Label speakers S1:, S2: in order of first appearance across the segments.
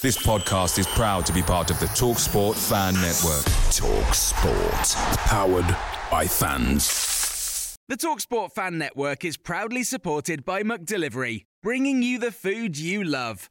S1: This podcast is proud to be part of the TalkSport Fan Network.
S2: TalkSport. Powered by fans.
S3: The TalkSport Fan Network is proudly supported by McDelivery, bringing you the food you love.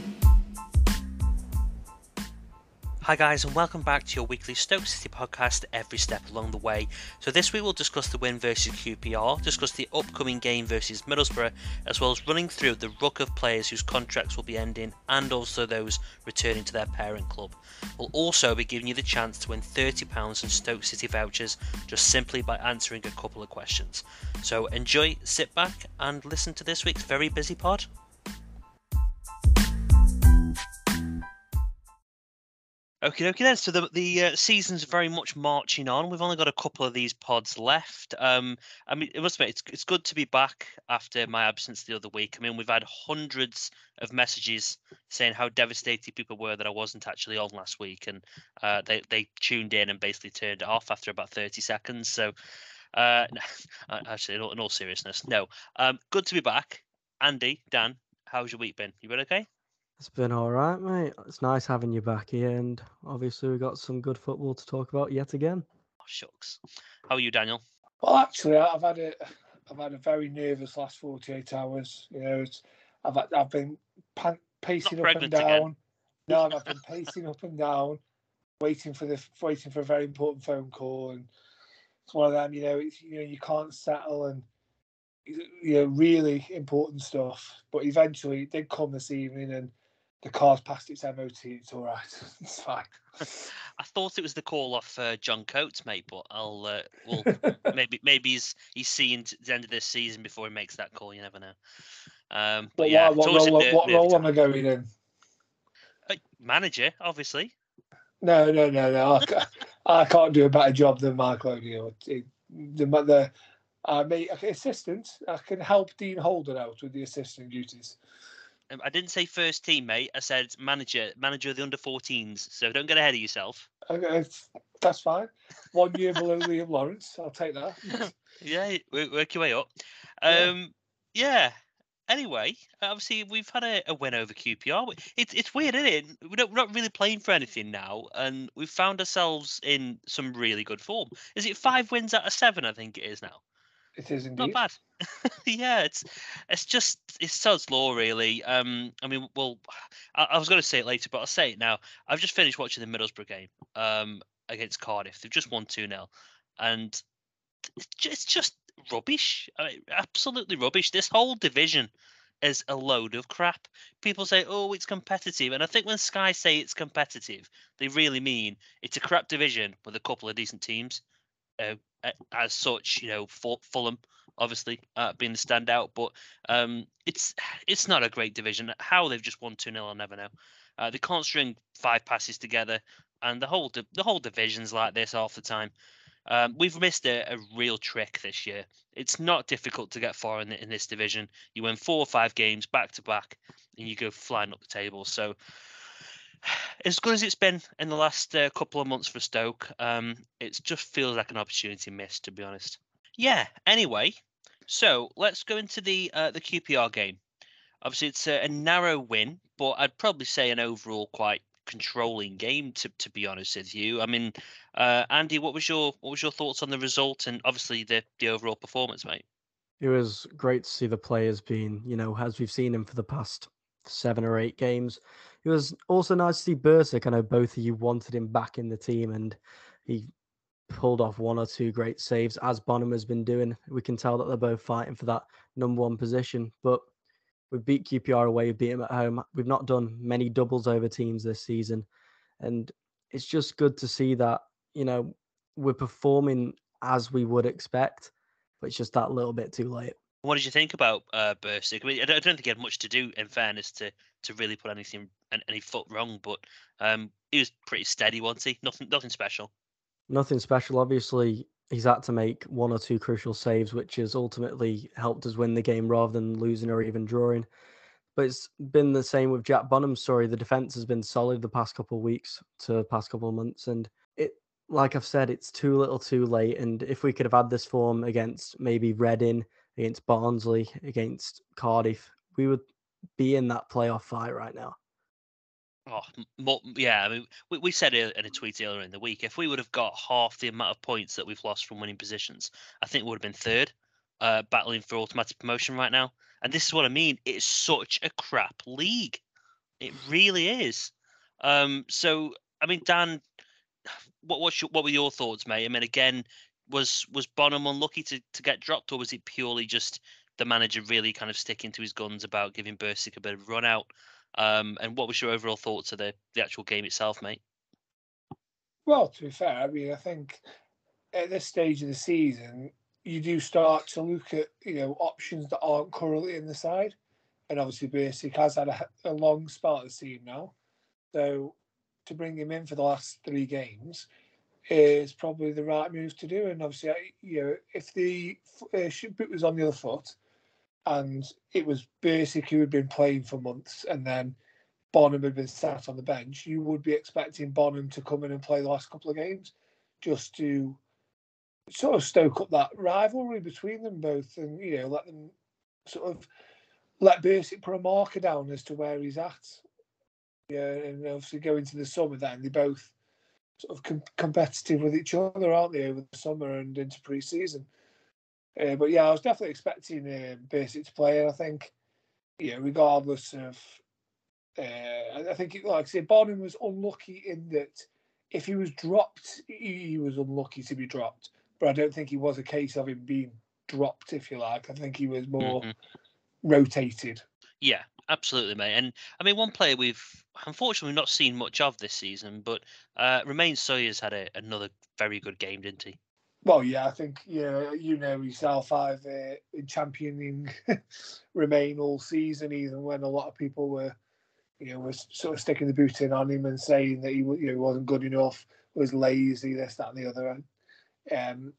S4: Hi, guys, and welcome back to your weekly Stoke City podcast, Every Step Along the Way. So, this week we'll discuss the win versus QPR, discuss the upcoming game versus Middlesbrough, as well as running through the ruck of players whose contracts will be ending and also those returning to their parent club. We'll also be giving you the chance to win £30 in Stoke City vouchers just simply by answering a couple of questions. So, enjoy, sit back, and listen to this week's very busy pod. Okay, okay then. So the the uh, season's very much marching on. We've only got a couple of these pods left. Um, I mean, it must be it's it's good to be back after my absence the other week. I mean, we've had hundreds of messages saying how devastated people were that I wasn't actually on last week, and uh, they they tuned in and basically turned it off after about thirty seconds. So, uh, actually, in all, in all seriousness, no. Um, good to be back. Andy, Dan, how's your week been? You been okay?
S5: It's been all right, mate. It's nice having you back here, and obviously we got some good football to talk about yet again.
S4: Oh, shucks. How are you, Daniel?
S6: Well, actually, I've had a, I've had a very nervous last forty-eight hours. You know, it's, I've I've been pan, pacing up and down. Again. No, I've been pacing up and down, waiting for the waiting for a very important phone call, and it's one of them. You know, it's you know you can't settle and you know really important stuff. But eventually, it did come this evening, and the car's passed its MOT. It's all right. It's fine.
S4: I thought it was the call off uh, John Coates, mate, but I'll uh, well maybe maybe he's he's seeing the end of this season before he makes that call. You never know. Um, but,
S6: but
S4: yeah,
S6: what, what role, what role am I going in?
S4: Uh, manager, obviously.
S6: No, no, no, no. I, can't, I can't do a better job than Mark O'Neill. The the uh, me assistant. I can help Dean Holden out with the assistant duties.
S4: Um, I didn't say first team, mate. I said manager, manager of the under 14s. So don't get ahead of yourself.
S6: Okay, that's fine. One year below Liam Lawrence. I'll take that.
S4: yeah, work your way up. Um, yeah. yeah. Anyway, obviously we've had a, a, win over QPR. It's it's weird, isn't it? We don't, we're not really playing for anything now, and we've found ourselves in some really good form. Is it five wins out of seven? I think it is now.
S6: It is indeed.
S4: Not bad. yeah, it's it's just it's Sod's law, really. Um, I mean, well, I, I was going to say it later, but I'll say it now. I've just finished watching the Middlesbrough game um, against Cardiff. They've just won two 0 and it's just, it's just rubbish. I mean, absolutely rubbish. This whole division is a load of crap. People say, "Oh, it's competitive," and I think when Sky say it's competitive, they really mean it's a crap division with a couple of decent teams. Uh, as such, you know, Fulham obviously uh, being the standout, but um, it's it's not a great division. How they've just won two 0 I'll never know. Uh, they can't string five passes together, and the whole di- the whole division's like this half the time. Um, we've missed a, a, real trick this year. It's not difficult to get far in, the, in this division. You win four or five games back to back, and you go flying up the table. So as good as it's been in the last uh, couple of months for Stoke, um, it just feels like an opportunity missed, to be honest. Yeah. Anyway, so let's go into the uh, the QPR game. Obviously, it's a, a, narrow win, but I'd probably say an overall quite controlling game. To to be honest with you, I mean, uh, Andy, what was your what was your thoughts on the result and obviously the the overall performance, mate?
S5: It was great to see the players being, you know, as we've seen him for the past seven or eight games, it was also nice to see Bursik. I know both of you wanted him back in the team, and he pulled off one or two great saves, as Bonham has been doing. We can tell that they're both fighting for that number one position. But we beat QPR away, we beat them at home. We've not done many doubles over teams this season, and it's just good to see that you know we're performing as we would expect, but it's just that little bit too late.
S4: What did you think about uh, Bursik? I mean, I don't, I don't think he had much to do, in fairness, to to really put anything any foot wrong. But um, he was pretty steady, wasn't he? Nothing, nothing special.
S5: Nothing special. Obviously, he's had to make one or two crucial saves, which has ultimately helped us win the game rather than losing or even drawing. But it's been the same with Jack Bonham's story. The defense has been solid the past couple of weeks to past couple of months, and it, like I've said, it's too little, too late. And if we could have had this form against maybe Reading, against Barnsley, against Cardiff, we would be in that playoff fight right now.
S4: Oh, yeah. I mean, we, we said in a tweet earlier in the week. If we would have got half the amount of points that we've lost from winning positions, I think we would have been third, uh, battling for automatic promotion right now. And this is what I mean. It's such a crap league. It really is. Um, so, I mean, Dan, what what's your, what were your thoughts, mate? I mean, again, was was Bonham unlucky to, to get dropped, or was it purely just the manager really kind of sticking to his guns about giving Bursik a bit of run out? Um, and what was your overall thoughts of the, the actual game itself, mate?
S6: Well, to be fair, I mean, I think at this stage of the season, you do start to look at you know options that aren't currently in the side, and obviously Bursik has had a, a long spell at the team now, so to bring him in for the last three games is probably the right move to do. And obviously, you know, if the uh, boot was on the other foot, and it was who had been playing for months, and then Bonham had been sat on the bench, you would be expecting Bonham to come in and play the last couple of games just to sort of stoke up that rivalry between them both and, you know, let them sort of let Bursik put a marker down as to where he's at. Yeah, and obviously go into the summer then, they both sort of com- competitive with each other, aren't they, over the summer and into pre season. Uh, but yeah, I was definitely expecting uh, Bursik to play, and I think, yeah, regardless of, uh, I think, like I said, Bonham was unlucky in that if he was dropped, he was unlucky to be dropped. But I don't think he was a case of him being dropped, if you like. I think he was more mm-hmm. rotated.
S4: Yeah, absolutely, mate. And I mean, one player we've unfortunately not seen much of this season, but uh, Romaine Sawyers had a, another very good game, didn't he?
S6: Well, yeah, I think yeah, you know yourself. I've uh, championing Romaine all season, even when a lot of people were, you know, was sort of sticking the boot in on him and saying that he you know wasn't good enough, was lazy, this, that, and the other. Um,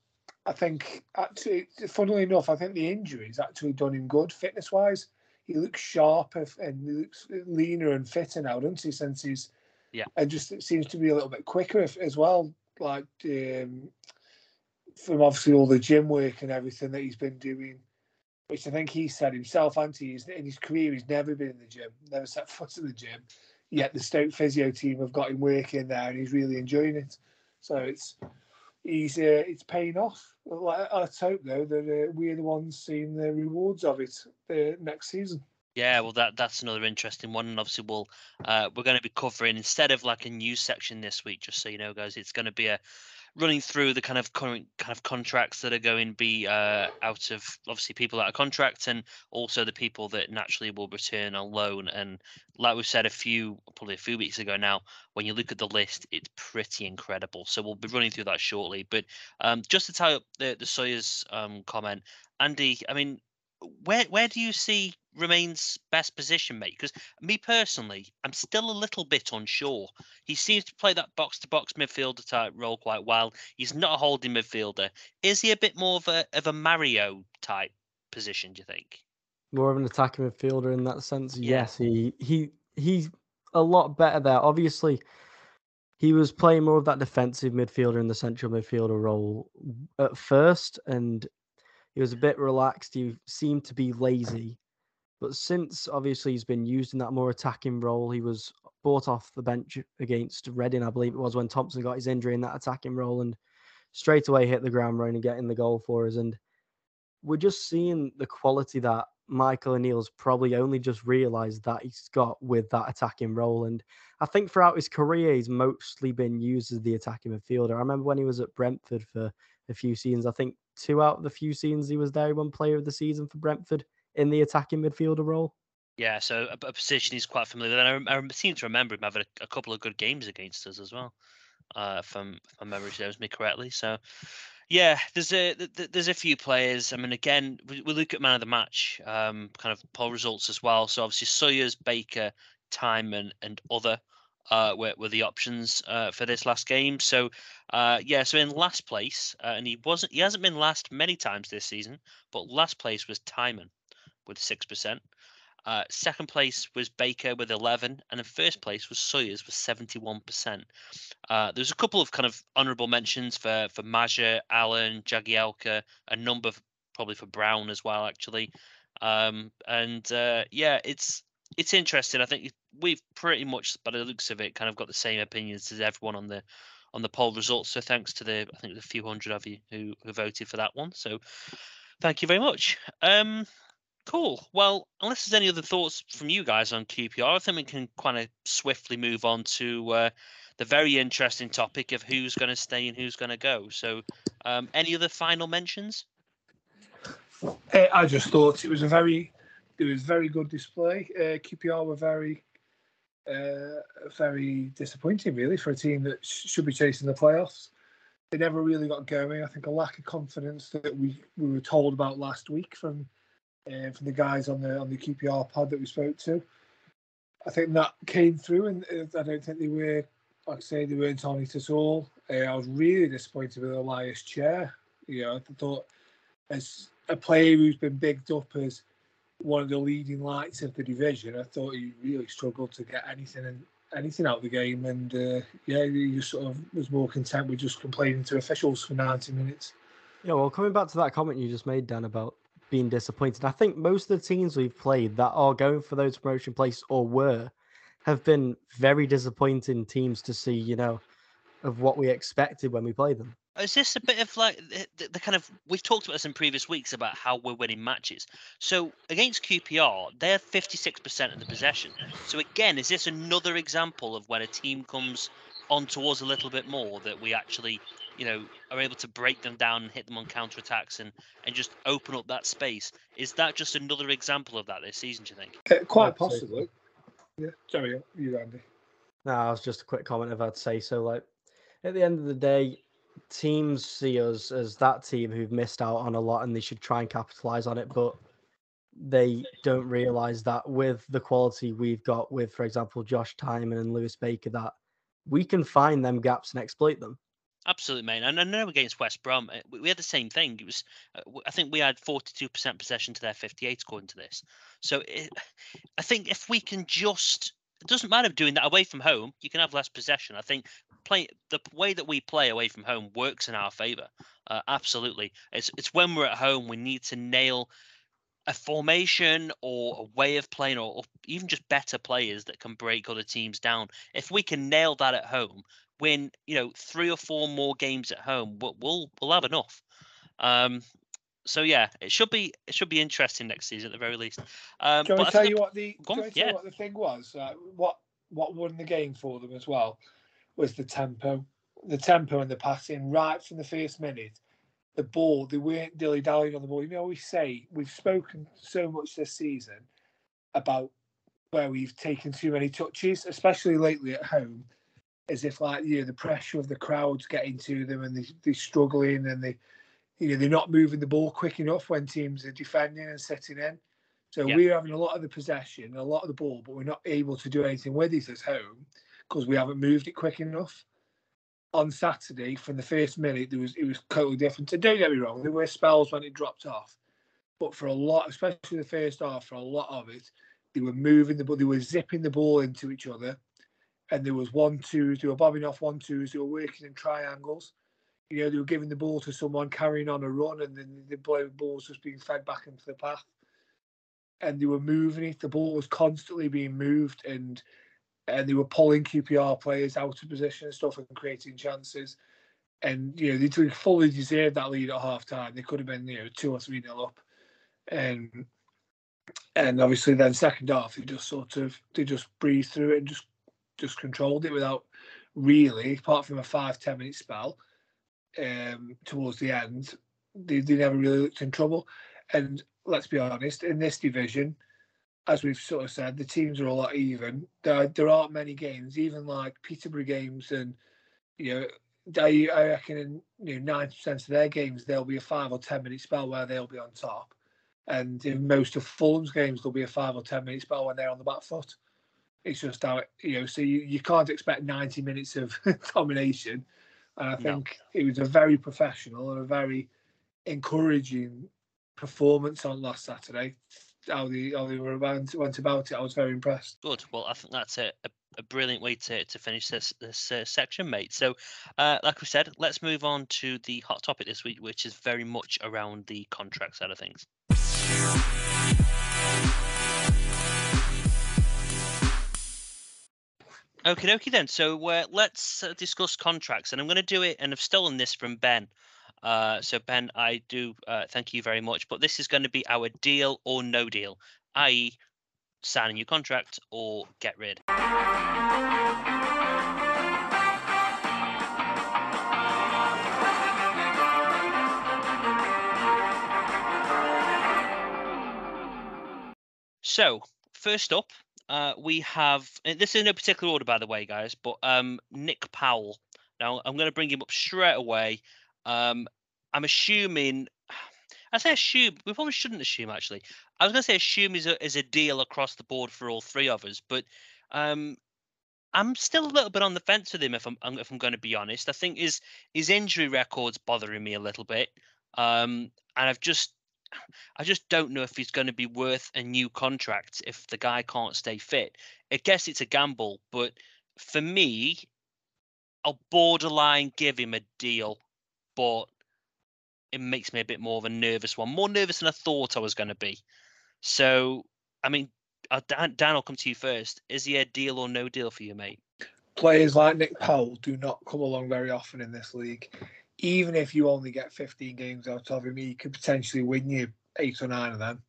S6: I think actually, funnily enough, I think the injuries actually done him good fitness wise. He looks sharper and he looks leaner and fitter now, doesn't he? Since he's
S4: yeah,
S6: and just it seems to be a little bit quicker as well. Like um, from obviously all the gym work and everything that he's been doing, which I think he said himself, Andy, in his career, he's never been in the gym, never set foot in the gym. Yet the Stoke physio team have got him working there, and he's really enjoying it. So it's he's uh, it's paying off. Let's hope though that uh, we're the ones seeing the rewards of it uh, next season.
S4: Yeah, well, that that's another interesting one, and obviously we'll uh, we're going to be covering instead of like a news section this week. Just so you know, guys, it's going to be a running through the kind of current kind of contracts that are going to be uh, out of obviously people out of contract and also the people that naturally will return on loan. And like we said a few probably a few weeks ago now, when you look at the list, it's pretty incredible. So we'll be running through that shortly. But um, just to tie up the the Sawyers um, comment, Andy, I mean, where where do you see Romaine's best position, mate? Because me personally, I'm still a little bit unsure. He seems to play that box to box midfielder type role quite well. He's not a holding midfielder. Is he a bit more of a of a Mario type position? Do you think?
S5: More of an attacking midfielder in that sense. Yeah. Yes, he he he's a lot better there. Obviously, he was playing more of that defensive midfielder in the central midfielder role at first, and he was a bit relaxed. He seemed to be lazy. But since obviously he's been used in that more attacking role, he was brought off the bench against Reading, I believe it was when Thompson got his injury in that attacking role and straight away hit the ground running getting the goal for us. And we're just seeing the quality that Michael O'Neill's probably only just realised that he's got with that attacking role. And I think throughout his career, he's mostly been used as the attacking midfielder. I remember when he was at Brentford for a few seasons, I think two out of the few seasons he was there, one player of the season for Brentford in the attacking midfielder role.
S4: Yeah, so a, a position he's quite familiar with. And I, I seem to remember him having a, a, couple of good games against us as well, uh, if my memory serves me correctly. So, yeah, there's a there's a few players. I mean, again, we, we look at man of the match, um, kind of poll results as well. So obviously Sawyers, Baker, Tymon, and other uh, were, were the options uh, for this last game. So, uh, yeah, so in last place, uh, and he wasn't, he hasn't been last many times this season, but last place was Tymon with six percent. Uh, second place was Baker with 11, and in first place was Sawyers with 71%. Uh, there's a couple of kind of honourable mentions for for Maja, Allen, Jagielka, a number of, probably for Brown as well, actually. Um, and yeah, it's it's interesting. I think we've pretty much, by the looks of it, kind of got the same opinions as everyone on the on the poll results. So thanks to the I think the few hundred of you who who voted for that one. So thank you very much. Um, cool. Well, unless there's any other thoughts from you guys on QPR, I think we can kind of swiftly move on to uh, the very interesting topic of who's going to stay and who's going to go. So, um, any other final mentions?
S6: Uh, I just thought it was a very it was very good display. Uh, QPR were very, uh, very disappointing, really, for a team that sh- should be chasing the playoffs. They never really got going. I think a lack of confidence that we, we were told about last week from uh, from the guys on the on the QPR pod that we spoke to. I think that came through, and uh, I don't think they were, like I say, they weren't on it at all. Uh, I was really disappointed with Ilias Chair. You know, I thought as a player who's been bigged up as one of the leading lights of the division. I thought he really struggled to get anything and anything out of the game, and uh, yeah, he just sort of was more content with just complaining to officials for 90 minutes.
S5: Yeah, well, coming back to that comment you just made, Dan, about being disappointed, I think most of the teams we've played that are going for those promotion places or were have been very disappointing teams to see, you know, of what we expected when we played them.
S4: Is this a bit of like the, the, kind of we've talked about this in previous weeks about how we're winning matches. So against QPR, they're 56% of the possession. So again, is this another example of when a team comes on towards a little bit more that we actually, you know, are able to break them down and hit them on counter attacks and and just open up that space? Is that just another example of that this season? Do you think?
S6: Uh, quite possibly. Yeah, sorry, you, Andy.
S5: No, I was just a quick comment if I'd say so. Like at the end of the day, teams see us as that team who've missed out on a lot and they should try and capitalize on it, but they don't realize that with the quality we've got with, for example, Josh Tymon and Lewis Baker, that we can find them gaps and exploit them.
S4: Absolutely, man. And I know against West Brom, eh, we had the same thing. It was, uh, I think we had 42% possession to their 58 according to this. So it, I think if we can just it doesn't matter doing that away from home. You can have less possession. I think play the way that we play away from home works in our favor. Uh, absolutely, it's it's when we're at home we need to nail a formation or a way of playing, or, or even just better players that can break other teams down. If we can nail that at home, win you know three or four more games at home, we'll we'll, we'll have enough. Um, so yeah, it should be it should be interesting next season at the very least.
S6: Um, can I tell you what the on, yeah. what the thing was? Uh, what what won the game for them as well was the tempo, the tempo and the passing right from the first minute. The ball, they weren't dilly dallying on the ball. You know, we say we've spoken so much this season about where we've taken too many touches, especially lately at home, as if like you know the pressure of the crowds getting to them and they, they're struggling and they you know they're not moving the ball quick enough when teams are defending and setting in. So yep. we're having a lot of the possession, a lot of the ball, but we're not able to do anything with it at home because we haven't moved it quick enough. On Saturday, from the first minute, there was it was totally different. And don't get me wrong, there were spells when it dropped off, but for a lot, especially the first half, for a lot of it, they were moving the ball, they were zipping the ball into each other, and there was one twos, they were bobbing off one twos, they were working in triangles you know, they were giving the ball to someone carrying on a run, and then the ball was just being fed back into the path. And they were moving it. The ball was constantly being moved, and and they were pulling QPR players out of position and stuff, and creating chances. And you know, they fully deserved that lead at half time. They could have been, you know, two or three nil up, and and obviously then second half they just sort of they just breathed through it and just just controlled it without really, apart from a five ten minute spell um, towards the end, they, they never really looked in trouble. And let's be honest, in this division, as we've sort of said, the teams are a lot even. There, there aren't many games, even like Peterborough games, and you know, I, I reckon in you know ninety percent of their games there'll be a five or ten minute spell where they'll be on top, and in most of Fulham's games there'll be a five or ten minute spell when they're on the back foot. It's just how it, you know. So you, you can't expect 90 minutes of domination. And I think no. it was a very professional and a very encouraging performance on last Saturday. How they how they were about, went about it, I was very impressed.
S4: Good. Well, I think that's a, a, a brilliant way to, to finish this this uh, section, mate. So, uh, like we said, let's move on to the hot topic this week, which is very much around the contract side of things. Okie dokie then. So uh, let's uh, discuss contracts, and I'm going to do it, and I've stolen this from Ben. Uh, so Ben, I do uh, thank you very much, but this is going to be our deal or no deal, i.e., sign a new contract or get rid. So first up, uh, we have this is in no particular order, by the way, guys. But um, Nick Powell. Now I'm going to bring him up straight away. Um, I'm assuming. I say assume. We probably shouldn't assume. Actually, I was going to say assume is a is a deal across the board for all three of us, but um, I'm still a little bit on the fence with him. If I'm if I'm going to be honest, I think his his injury record's bothering me a little bit, um, and I've just I just don't know if he's going to be worth a new contract if the guy can't stay fit. I guess it's a gamble, but for me, I'll borderline give him a deal, but it makes me a bit more of a nervous one, more nervous than I thought I was going to be. So, I mean, uh, Dan, Dan, I'll come to you first. Is he a deal or no deal for you, mate?
S6: Players like Nick Powell do not come along very often in this league even if you only get 15 games out of him, he could potentially win you eight or nine of them,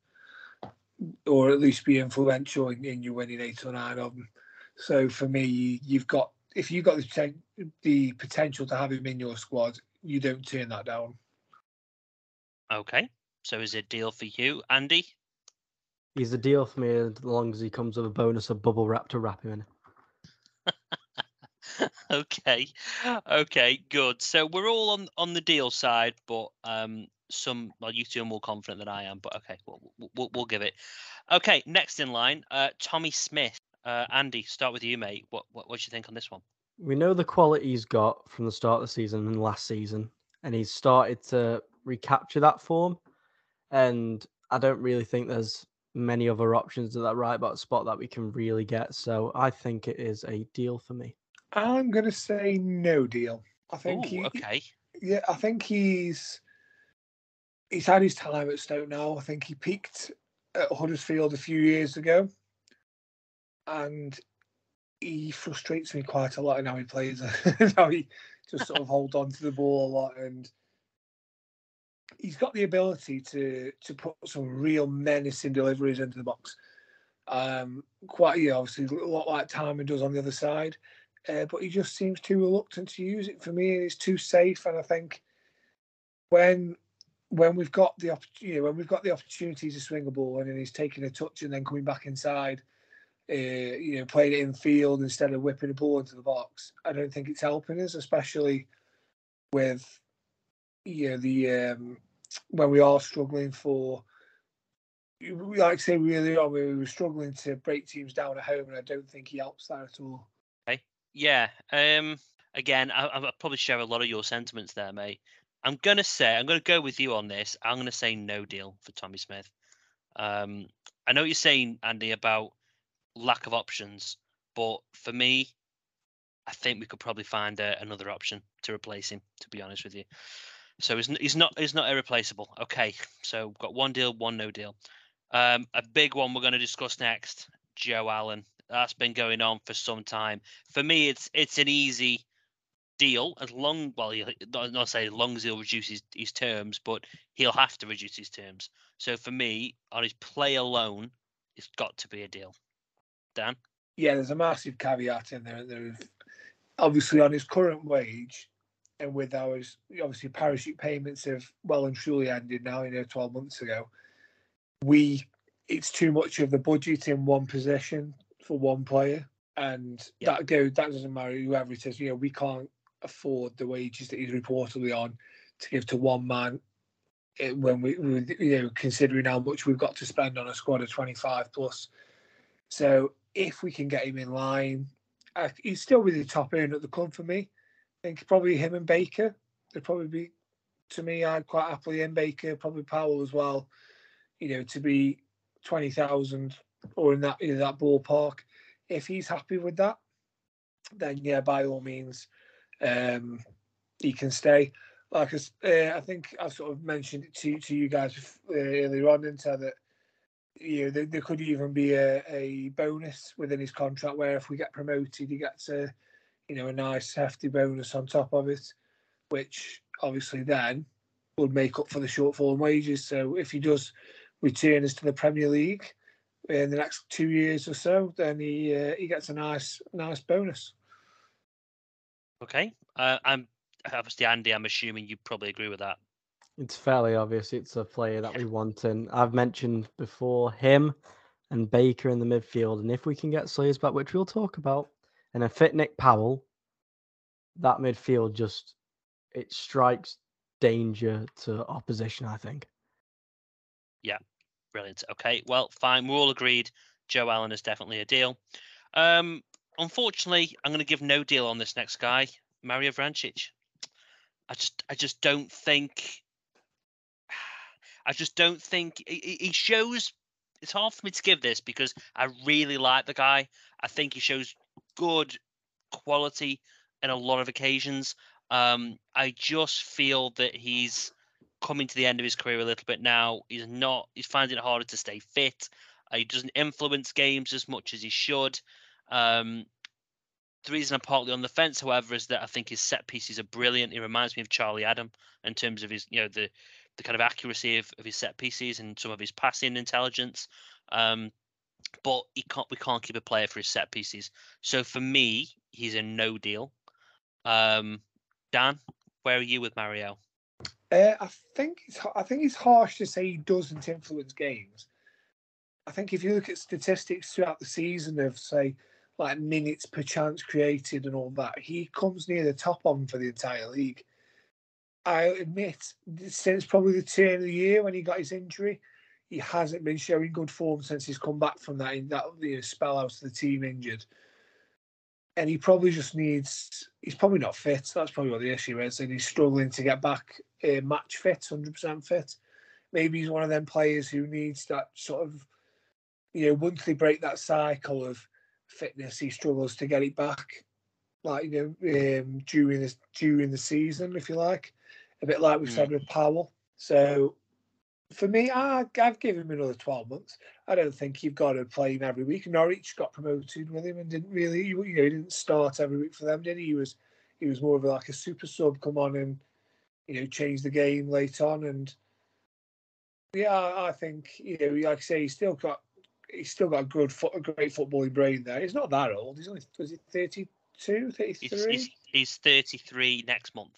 S6: or at least be influential in, in you winning eight or nine of them. So for me, you've got if you've got the, the potential to have him in your squad, you don't turn that down.
S4: Okay, so is it a deal for you, Andy?
S5: He's a deal for me as long as he comes with a bonus of bubble wrap to wrap him in.
S4: okay, okay, good. So we're all on on the deal side, but um, some well, you two are more confident than I am. But okay, we'll we'll, we'll give it. Okay, next in line, uh, Tommy Smith. Uh, Andy, start with you, mate. What what what do you think on this one?
S5: We know the quality he's got from the start of the season and last season, and he's started to recapture that form. And I don't really think there's many other options at that right back spot that we can really get. So I think it is a deal for me.
S6: I'm going to say no deal. I think
S4: Ooh,
S6: he.
S4: Okay.
S6: Yeah, I think he's he's had his time at Stoke now. I think he peaked at Huddersfield a few years ago, and he frustrates me quite a lot in how he plays. how he just sort of hold on to the ball a lot, and he's got the ability to to put some real menacing deliveries into the box. Um, quite, yeah, obviously a lot like Tymon does on the other side uh, but he just seems too reluctant to use it for me. It's too safe, and I think when when we've got the opportunity, when we've got the opportunity to swing a ball and he's taking a touch and then coming back inside, uh, you know, playing it in field instead of whipping the ball into the box, I don't think it's helping us, especially with you know the um, when we are struggling for. Like I say, we really on, we were struggling to break teams down at home, and I don't think he helps that at all. Okay.
S4: Yeah. Um. Again, I, I probably share a lot of your sentiments there, mate. I'm gonna say I'm gonna go with you on this. I'm gonna say no deal for Tommy Smith. Um, I know what you're saying, Andy, about lack of options, but for me, I think we could probably find a, another option to replace him. To be honest with you, so he's he's not he's not irreplaceable. Okay, so we've got one deal, one no deal. Um, a big one we're going to discuss next. Joe Allen that's been going on for some time. For me, it's it's an easy deal as long well not, not say as long as he'll reduce his, his terms, but he'll have to reduce his terms. So for me, on his play alone, it's got to be a deal. Dan?
S6: Yeah, there's a massive caveat in there. There's obviously on his current wage and with ours obviously parachute payments have well and truly ended now, you know, 12 months ago. We it's too much of the budget in one position for one player, and yeah. that go that doesn't matter whoever it is. You know, we can't afford the wages that he's reportedly on to give to one man eh, when we, we you know considering how much we've got to spend on a squad of 25 plus. So if we can get him in line, uh, he's still really the top earner at the club for me. I think probably him and Baker. They'd probably be, to me, I'd quite happily in Baker, probably Powell as well. You know, to be twenty thousand or in that in that ballpark. If he's happy with that, then yeah, by all means, um, he can stay. Like uh, I think I sort of mentioned it to to you guys uh, earlier on, into that you know, there, there could even be a, a bonus within his contract where if we get promoted, he gets a, you know, a nice hefty bonus on top of it, which obviously then would make up for the shortfall in wages. So if he does return us to the Premier League in the next two years or so, then he uh, he gets a nice nice bonus.
S4: Okay, uh, I'm obviously Andy. I'm assuming you probably agree with that.
S5: It's fairly obvious it's a player that we want, and I've mentioned before him and Baker in the midfield. And if we can get Sawyers back, which we'll talk about, and a fit Nick Powell, that midfield just it strikes danger to opposition. I think.
S4: Yeah, brilliant. Okay, well, fine. We're all agreed. Joe Allen is definitely a deal. Um, unfortunately, I'm going to give no deal on this next guy, Mario Vrancic. I just, I just don't think I just don't think he shows. It's hard for me to give this because I really like the guy. I think he shows good quality in a lot of occasions. Um, I just feel that he's coming to the end of his career a little bit now. He's not. He's finding it harder to stay fit. Uh, he doesn't influence games as much as he should. Um, the reason I'm partly on the fence, however, is that I think his set pieces are brilliant. He reminds me of Charlie Adam in terms of his, you know, the the kind of accuracy of, of his set pieces and some of his passing intelligence. Um, but he can't we can't keep a player for his set pieces. So for me, he's a no deal. Um, Dan, where are you with Mario?
S6: Uh, I think it's I think it's harsh to say he doesn't influence games. I think if you look at statistics throughout the season of say like minutes per chance created and all that, he comes near the top of them for the entire league. I admit, since probably the turn of the year when he got his injury, he hasn't been showing good form since he's come back from that that you know, spell out of the team injured. And he probably just needs. He's probably not fit. That's probably what the issue is, and he's struggling to get back uh, match fit, hundred percent fit. Maybe he's one of them players who needs that sort of, you know, once they break that cycle of fitness, he struggles to get it back, like you know, um, during the during the season, if you like a bit like we said mm. with Powell. So for me, I, I'd give him another 12 months. I don't think you've got to play him every week. Norwich got promoted with him and didn't really, you know, he didn't start every week for them, did he? He was, he was more of like a super sub, come on and, you know, change the game late on. And yeah, I think, you know, like I say, he's still got, he's still got a good, a great footballing brain there. He's not that old. He's only, was he 32, 33?
S4: He's, he's, he's 33 next month.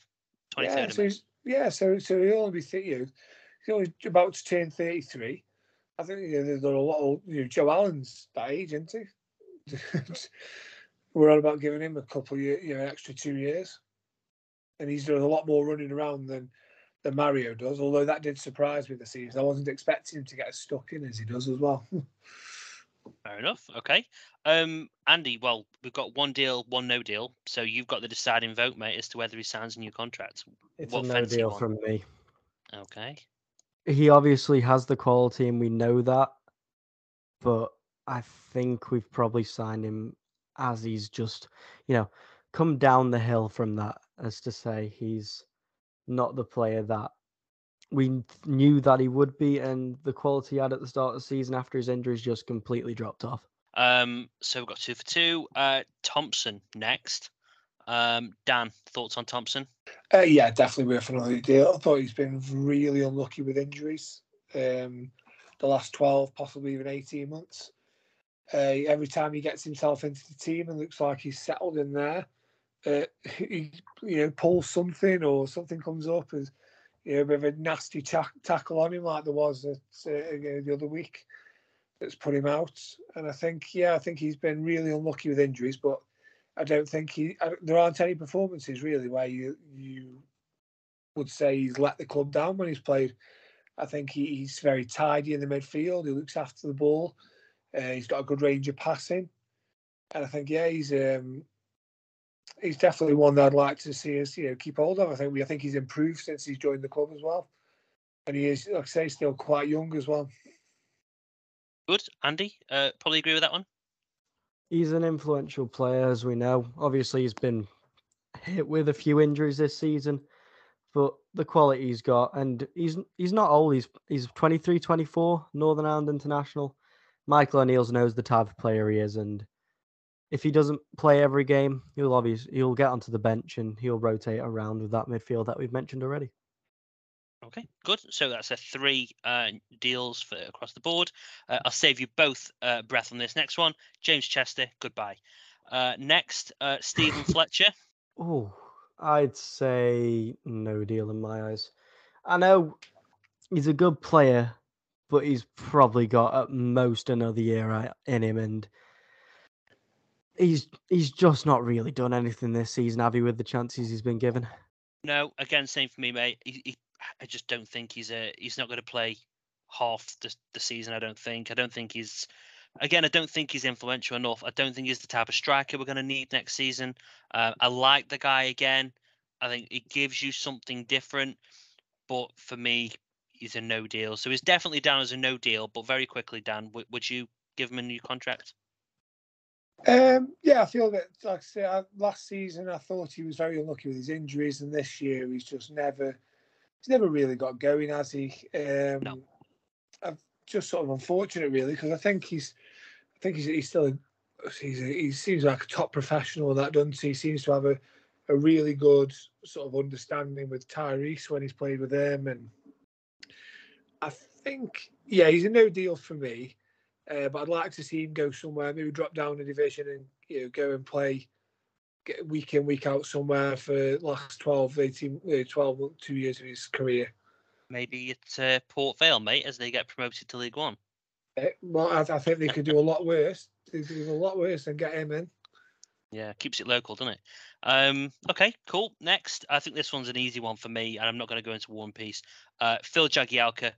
S4: 23rd yeah, so he's,
S6: yeah, so so he'll only be you know, he's only about to turn thirty three. I think you know, a lot of you know, Joe Allen's that age, isn't he? We're on about giving him a couple of years, you know, extra two years, and he's doing a lot more running around than than Mario does. Although that did surprise me this season, I wasn't expecting him to get as stuck in as he does as well.
S4: Fair enough. Okay. Um, Andy, well, we've got one deal, one no deal. So you've got the deciding vote, mate, as to whether he signs a new contract.
S5: It's what a no deal from me.
S4: Okay.
S5: He obviously has the quality, and we know that. But I think we've probably signed him as he's just, you know, come down the hill from that, as to say he's not the player that we knew that he would be, and the quality he had at the start of the season after his injuries just completely dropped off.
S4: Um, so we've got two for two. Uh, Thompson next. Um, Dan, thoughts on Thompson?
S6: Uh, yeah, definitely worth another deal. I thought he's been really unlucky with injuries. Um, the last 12, possibly even 18 months. Uh, every time he gets himself into the team and looks like he's settled in there, uh, he you know pulls something or something comes up as you know, of a nasty tackle on him like there was at, uh, the other week that's put him out. And I think, yeah, I think he's been really unlucky with injuries, but I don't think he. I, there aren't any performances really where you you would say he's let the club down when he's played. I think he, he's very tidy in the midfield. He looks after the ball. Uh, he's got a good range of passing. and I think yeah, he's um, he's definitely one that I'd like to see us you know keep hold of. I think we I think he's improved since he's joined the club as well, and he is like I say still quite young as well.
S4: Good, Andy. Uh, probably agree with that one.
S5: He's an influential player, as we know. Obviously, he's been hit with a few injuries this season, but the quality he's got, and he's he's not old. He's he's 23, 24, Northern Ireland international. Michael O'Neill's knows the type of player he is, and if he doesn't play every game, he'll obviously he'll get onto the bench and he'll rotate around with that midfield that we've mentioned already.
S4: Okay, good. So that's a three uh, deals for across the board. Uh, I'll save you both uh, breath on this next one. James Chester, goodbye. Uh, next, uh, Steven Fletcher.
S5: Oh, I'd say no deal in my eyes. I know he's a good player, but he's probably got at most another year in him, and he's he's just not really done anything this season, have you, with the chances he's been given?
S4: No, again, same for me, mate. He, he, I just don't think he's a he's not going to play half the, the season. I don't think. I don't think he's again. I don't think he's influential enough. I don't think he's the type of striker we're going to need next season. Uh, I like the guy again. I think it gives you something different, but for me, he's a no deal. So he's definitely down as a no deal. But very quickly, Dan, w- would you give him a new contract?
S6: Um, yeah, I feel that, like I say, last season I thought he was very unlucky with his injuries, and this year he's just never he's never really got going, has he? Um, no. I've just sort of unfortunate, really, because I think he's, I think he's, he's still, he's a, he seems like a top professional. That doesn't he? he seems to have a, a really good sort of understanding with Tyrese when he's played with him, and I think, yeah, he's a no deal for me. Uh, but I'd like to see him go somewhere, maybe drop down a division and you know go and play get week in, week out somewhere for last 12, 18, uh, 12, two years of his career.
S4: Maybe it's uh, Port Vale, mate, as they get promoted to League One.
S6: Uh, well, I, I, think they could do a lot worse. They do a lot worse than get him in.
S4: Yeah, keeps it local, doesn't it? Um, okay, cool. Next, I think this one's an easy one for me, and I'm not going to go into One Piece. Uh, Phil Jagielka,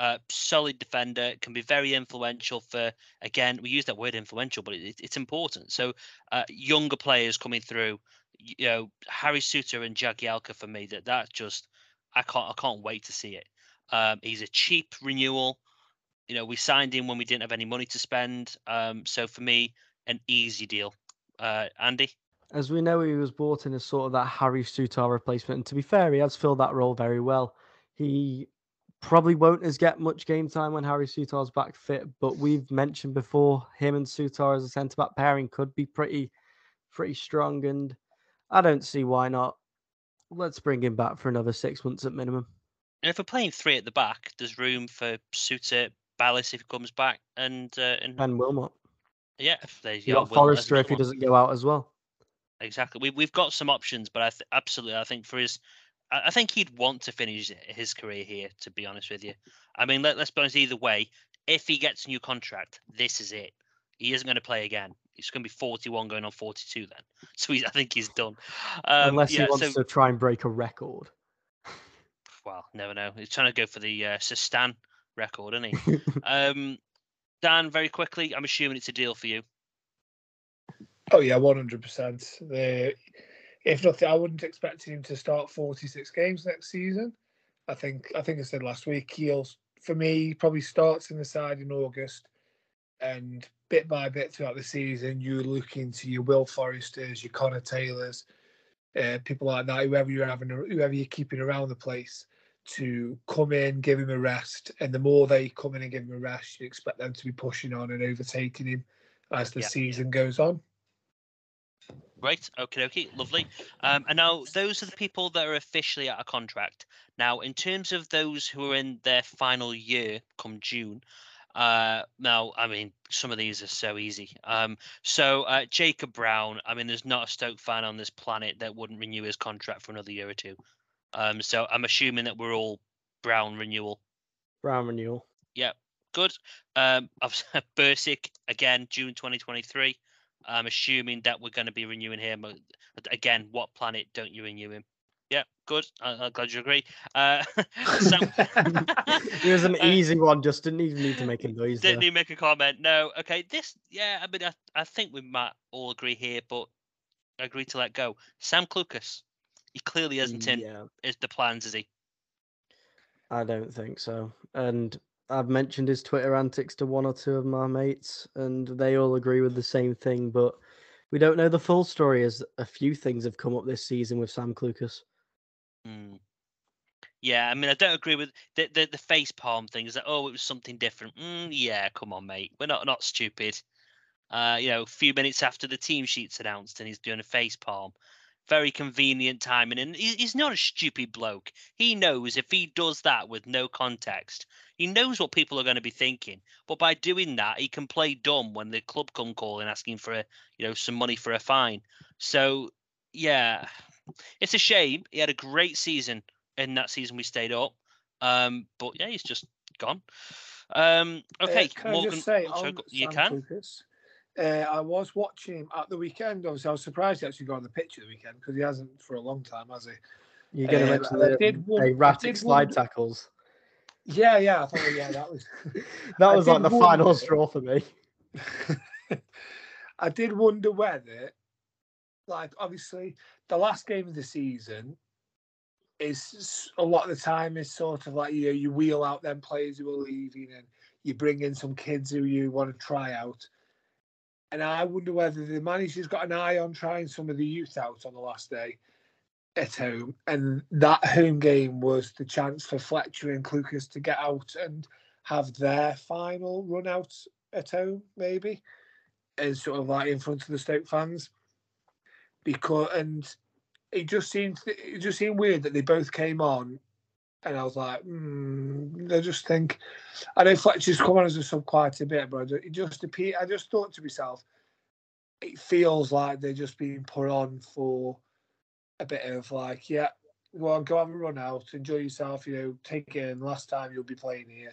S4: uh, solid defender, can be very influential for, again, we use that word influential, but it, it's important. So, uh, younger players coming through, you know, Harry Souttar and Jagielka for me, that that just, I can't, I can't wait to see it. Um, he's a cheap renewal. You know, we signed him when we didn't have any money to spend. Um, so for me, an easy deal. Uh, Andy?
S5: As we know, he was bought in as sort of that Harry Souttar replacement. And to be fair, he has filled that role very well. He probably won't as get much game time when Harry Souttar's back fit, but we've mentioned before him and Sutar as a centre back pairing could be pretty pretty strong and I don't see why not. Let's bring him back for another six months at minimum.
S4: And if we're playing three at the back, there's room for Souttar, Bayliss if he comes back, and uh, and,
S5: and Wilmot.
S4: Yeah, if
S5: there's you got Forrester if he doesn't go out as well.
S4: Exactly. We we've got some options, but I th- absolutely I think for his I think he'd want to finish his career here. To be honest with you, I mean, let, us be honest. Either way, if he gets a new contract, this is it. He isn't going to play again. He's going to be 41, going on 42 then. So I think he's done.
S5: Um, Unless yeah, he wants so, to try and break a record.
S4: Well, never know. He's trying to go for the uh, Sistan record, isn't he? um, Dan, very quickly, I'm assuming it's a deal for you.
S6: Oh yeah, one hundred percent. The if nothing, I wouldn't expect him to start 46 games next season. I think I think I said last week he'll for me probably starts in the side in August, and bit by bit throughout the season you look into your Will Forresters, your Connor Taylors, uh, people like that, whoever you're having, whoever you're keeping around the place to come in, give him a rest, and the more they come in and give him a rest, you expect them to be pushing on and overtaking him as the yeah, season goes on.
S4: Right. Okay. Okay. Lovely. Um, and now those are the people that are officially out of contract. Now, in terms of those who are in their final year, come June. Uh, now, I mean, some of these are so easy. Um, so uh, Jacob Brown. I mean, there's not a Stoke fan on this planet that wouldn't renew his contract for another year or two. Um, so I'm assuming that we're all Brown renewal.
S5: Brown renewal.
S4: Yep. Good. Um, Bursik again, June 2023. I'm assuming that we're going to be renewing him. Again, what planet don't you renew him? Yeah, good. I, am glad you agree. Uh, Sam...
S5: it was an uh, easy one. Just didn't even need to make a noise.
S4: Didn't even make a comment. No. Okay. This. Yeah. I mean, I, I think we might all agree here, but I agree to let go. Sam Clucas. He clearly isn't in yeah. is the plans, is he?
S5: I don't think so. And I've mentioned his Twitter antics to one or two of my mates, and they all agree with the same thing. But we don't know the full story, as a few things have come up this season with Sam Clucas.
S4: Mm. Yeah, I mean, I don't agree with the the, the face palm thing. Is that oh, it was something different? Mm, yeah, come on, mate. We're not not stupid. Uh, you know, a few minutes after the team sheet's announced, and he's doing a face palm. Very convenient timing, and he's not a stupid bloke. He knows if he does that with no context, he knows what people are going to be thinking. But by doing that, he can play dumb when the club come calling asking for a, you know, some money for a fine. So, yeah, it's a shame. He had a great season in that season we stayed up. Um, but yeah, he's just gone. Um, okay, uh,
S6: can Morgan, I just say, oh, you can. Lucas, uh, I was watching him at the weekend. Obviously, I was surprised he actually got on the pitch at the weekend because he hasn't for a long time, has he?
S5: You're going to uh, mention the did one, erratic slide tackles.
S6: Yeah, yeah, I thought, yeah, that was
S5: that was like the final straw for me.
S6: I did wonder whether, like, obviously, the last game of the season is a lot of the time is sort of like you know, you wheel out them players who are leaving and you bring in some kids who you want to try out. And I wonder whether the manager's got an eye on trying some of the youth out on the last day at home. And that home game was the chance for Fletcher and Clucas to get out and have their final run out at home, maybe, and sort of like in front of the Stoke fans because and it just seemed it just seemed weird that they both came on, and I was like, mm, I just think I know Fletcher's come on as a sub quite a bit, but it just appeared. I just thought to myself, it feels like they're just being put on for a bit of like, yeah, go go have a run out, enjoy yourself, you know, take it in. Last time you'll be playing here,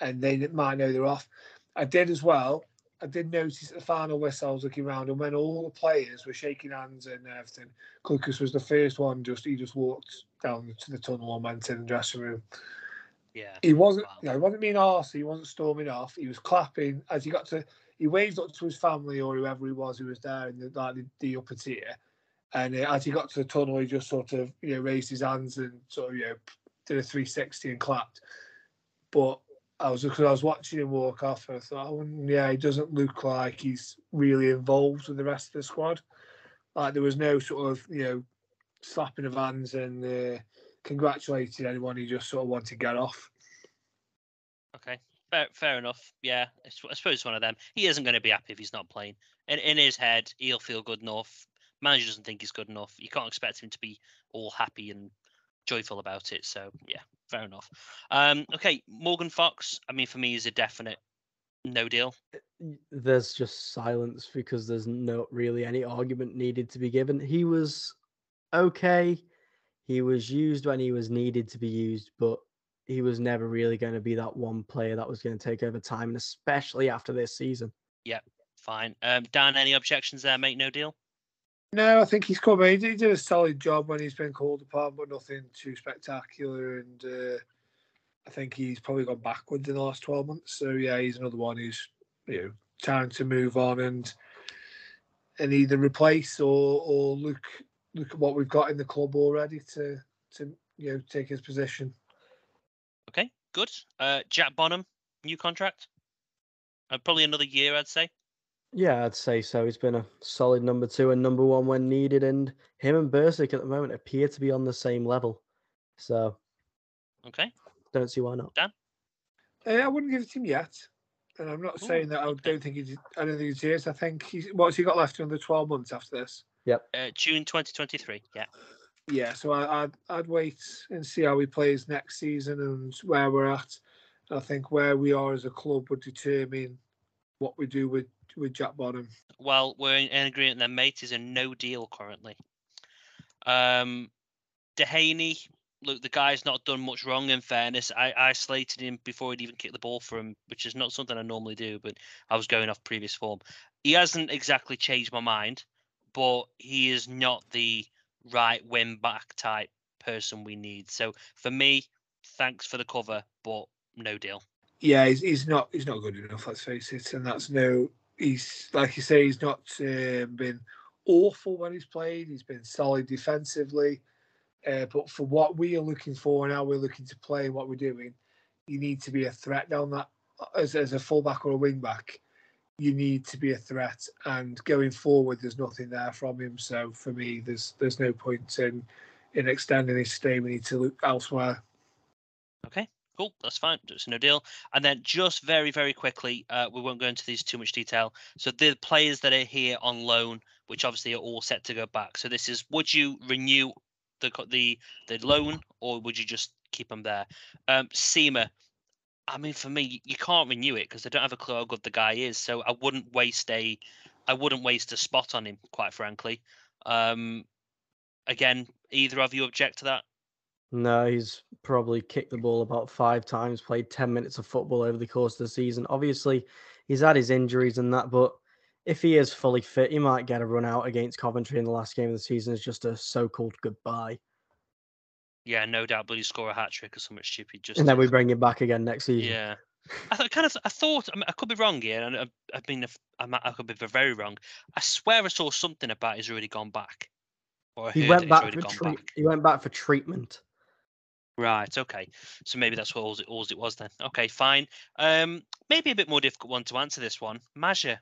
S6: and they might know they're off. I did as well. I did notice at the final whistle, I was looking around, and when all the players were shaking hands and everything, Clucas was the first one. Just he just walked down to the tunnel and went in the dressing room.
S4: Yeah,
S6: he wasn't. Wow. You know, he wasn't being arsy. He wasn't storming off. He was clapping as he got to. He waved up to his family or whoever he was who was there in the like the, the upper tier, and uh, as he got to the tunnel, he just sort of you know raised his hands and sort of you know did a 360 and clapped. But I was because I was watching him walk off, and I thought, oh, yeah, he doesn't look like he's really involved with the rest of the squad. Like there was no sort of you know slapping of hands and uh, congratulating anyone. He just sort of wanted to get off.
S4: Okay, fair, fair enough. Yeah, I suppose it's one of them. He isn't going to be happy if he's not playing. In, in his head, he'll feel good enough. Manager doesn't think he's good enough. You can't expect him to be all happy and joyful about it. So yeah, fair enough. Um, okay, Morgan Fox. I mean, for me, is a definite no deal.
S5: There's just silence because there's not really any argument needed to be given. He was okay. He was used when he was needed to be used, but he was never really going to be that one player that was going to take over time, and especially after this season.
S4: Yep, fine. Um, Dan, any objections there, mate? No deal.
S6: No, I think he's come. He did a solid job when he's been called upon, but nothing too spectacular. And uh, I think he's probably gone backwards in the last twelve months. So yeah, he's another one who's you know time to move on and and either replace or or look look at what we've got in the club already to to you know take his position.
S4: Okay, good. Uh, Jack Bonham, new contract. Uh, probably another year, I'd say.
S5: Yeah, I'd say so. He's been a solid number two and number one when needed, and him and Bursik at the moment appear to be on the same level. So,
S4: okay,
S5: don't see why not.
S4: Dan,
S6: uh, I wouldn't give it to him yet, and I'm not Ooh, saying that I okay. don't think he's. I don't think he's years. I think he's. What's he got left under twelve months after this?
S5: Yep.
S4: Uh, June 2023. Yeah.
S6: Yeah, so I, I'd I'd wait and see how he plays next season and where we're at. I think where we are as a club would determine what we do with with Jack Bonham.
S4: Well, we're in, agreement then, mate. Is a no deal currently. Um, Duhaney, look, the guy's not done much wrong. In fairness, I isolated him before he'd even kicked the ball for him, which is not something I normally do. But I was going off previous form. He hasn't exactly changed my mind, but he is not the right win back type person we need. So for me, thanks for the cover, but no deal.
S6: Yeah, he's, he's not he's not good enough. Let's face it, and that's no. He's like you say, he's not um, been awful when he's played. He's been solid defensively, uh, but for what we are looking for and how we're looking to play, and what we're doing, you need to be a threat down that as as a fullback or a wing back. You need to be a threat, and going forward, there's nothing there from him. So for me, there's there's no point in in extending his stay. We need to look elsewhere.
S4: Okay, cool. That's fine. It's no deal. And then just very, very quickly, uh, we won't go into these too much detail. So the players that are here on loan, which obviously are all set to go back. So this is: would you renew the the the loan, or would you just keep them there? Um, Sima, I mean, for me, you can't renew it because they don't have a clue how good the guy is. So I wouldn't waste a, I wouldn't waste a spot on him, quite frankly. Um, again, either of you object to that?
S5: No, he's probably kicked the ball about five times, played 10 minutes of football over the course of the season. Obviously, he's had his injuries and that, but if he is fully fit, he might get a run out against Coventry in the last game of the season as just a so called goodbye.
S4: Yeah, no doubt, but he score a hat trick or something stupid. Just
S5: and then we bring him back again next season.
S4: Yeah, I kind of I thought I, mean, I could be wrong here, and I, I mean I, I could be very wrong. I swear I saw something about he's already gone back.
S5: Or he went back for tre- back. he went back for treatment.
S4: Right. Okay. So maybe that's what all it, all it was then. Okay. Fine. Um, maybe a bit more difficult one to answer this one. Maja.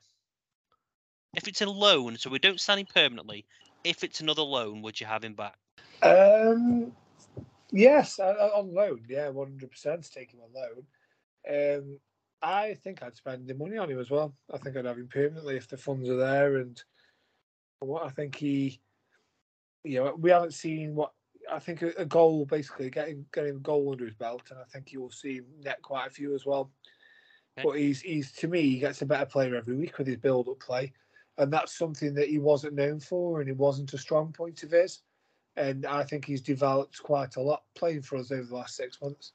S4: If it's a loan, so we don't sign him permanently. If it's another loan, would you have him back?
S6: Um, yes, on loan. Yeah, one hundred percent. Take him on loan. Um, I think I'd spend the money on him as well. I think I'd have him permanently if the funds are there, and what I think he you know, we haven't seen what I think a, a, goal basically getting getting a goal under his belt, and I think you will see net quite a few as well. Okay. But he's he's to me he gets a better player every week with his build up play, and that's something that he wasn't known for, and it wasn't a strong point of his. And I think he's developed quite a lot playing for us over the last six months.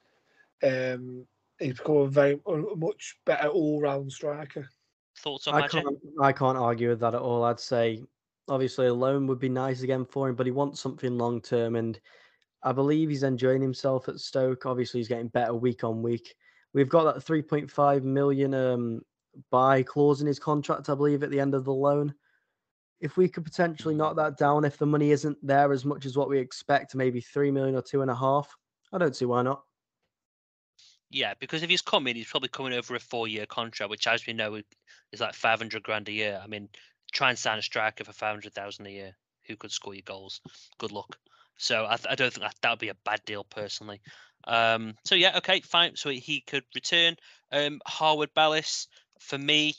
S6: Um, he's become a very a much better all round striker.
S4: Thoughts on
S5: I can't I can't argue with that at all. I'd say obviously a loan would be nice again for him, but he wants something long term. And I believe he's enjoying himself at Stoke. Obviously, he's getting better week on week. We've got that 3.5 million um, buy clause in his contract, I believe, at the end of the loan. If we could potentially knock that down, if the money isn't there as much as what we expect, maybe three million or two and a half, I don't see why not.
S4: Yeah, because if he's coming, he's probably coming over a four-year contract, which, as we know, is like five hundred grand a year. I mean, try and sign a striker for five hundred thousand a year who could score your goals. Good luck. So I, th- I don't think that that would be a bad deal personally. Um, so yeah, okay, fine. So he could return. Um, Harwood Bellis for me,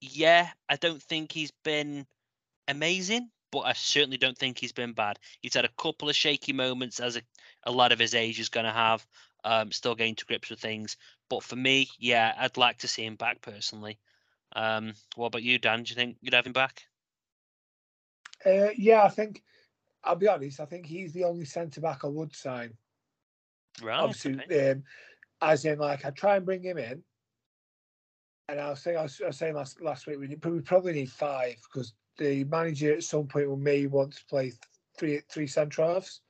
S4: yeah, I don't think he's been amazing, but I certainly don't think he's been bad. He's had a couple of shaky moments, as a, a lot of his age is going to have. Um, still getting to grips with things, but for me, yeah, I'd like to see him back personally. Um, what about you, Dan? Do you think you'd have him back?
S6: Uh, yeah, I think. I'll be honest. I think he's the only centre back I would sign.
S4: Right.
S6: Obviously, okay. um, as in, like, I'd try and bring him in, and I was saying, I was, I was saying last last week, we, we probably need five because the manager at some point will may want to play three three centre halves.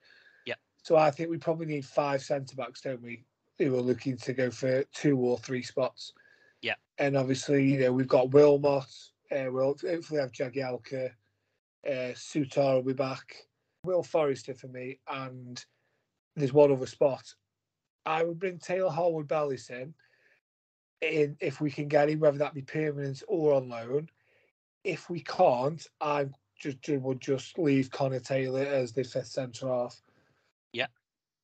S4: Yeah.
S6: So I think we probably need five centre backs, don't we? Who are looking to go for two or three spots.
S4: Yeah.
S6: And obviously, you know, we've got Wilmot. Uh, we'll hopefully have Jagielka. Uh, Souttar will be back. Will Forrester for me. And there's one other spot. I would bring Taylor Harwood Bellis in, in if we can get him, whether that be permanent or on loan. If we can't, I just would just leave Connor Taylor as the fifth centre half.
S4: Yeah.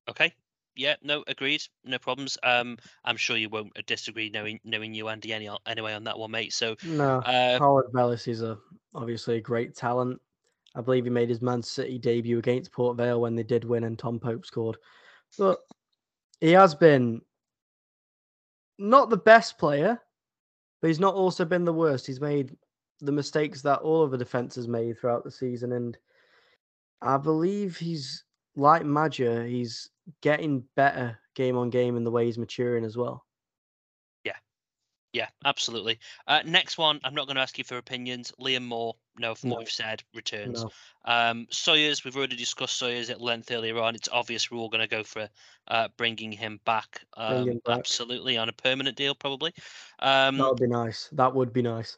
S4: Okay yeah, no, agreed, no problems. Um, I'm sure you won't disagree, knowing knowing you, Andy, any, anyway on that one, mate. So
S5: no, uh, Harwood Bellis is a obviously a great talent. I believe he made his Man City debut against Port Vale when they did win, and Tom Pope scored. But he has been not the best player, but he's not also been the worst. He's made the mistakes that all of the defenses made throughout the season, and I believe he's like Maja. He's getting better game on game in the way he's maturing as well.
S4: Yeah, Yeah, absolutely. Uh, next one, I'm not going to ask you for opinions. Liam Moore, no, from no. what we've said, returns. No. Um, Sawyers, we've already discussed Sawyers at length earlier on. It's obvious we're all going to go for uh, bringing him back. Um, Bring him back. Absolutely, on a permanent deal, probably. Um,
S5: that would be nice. That would be nice.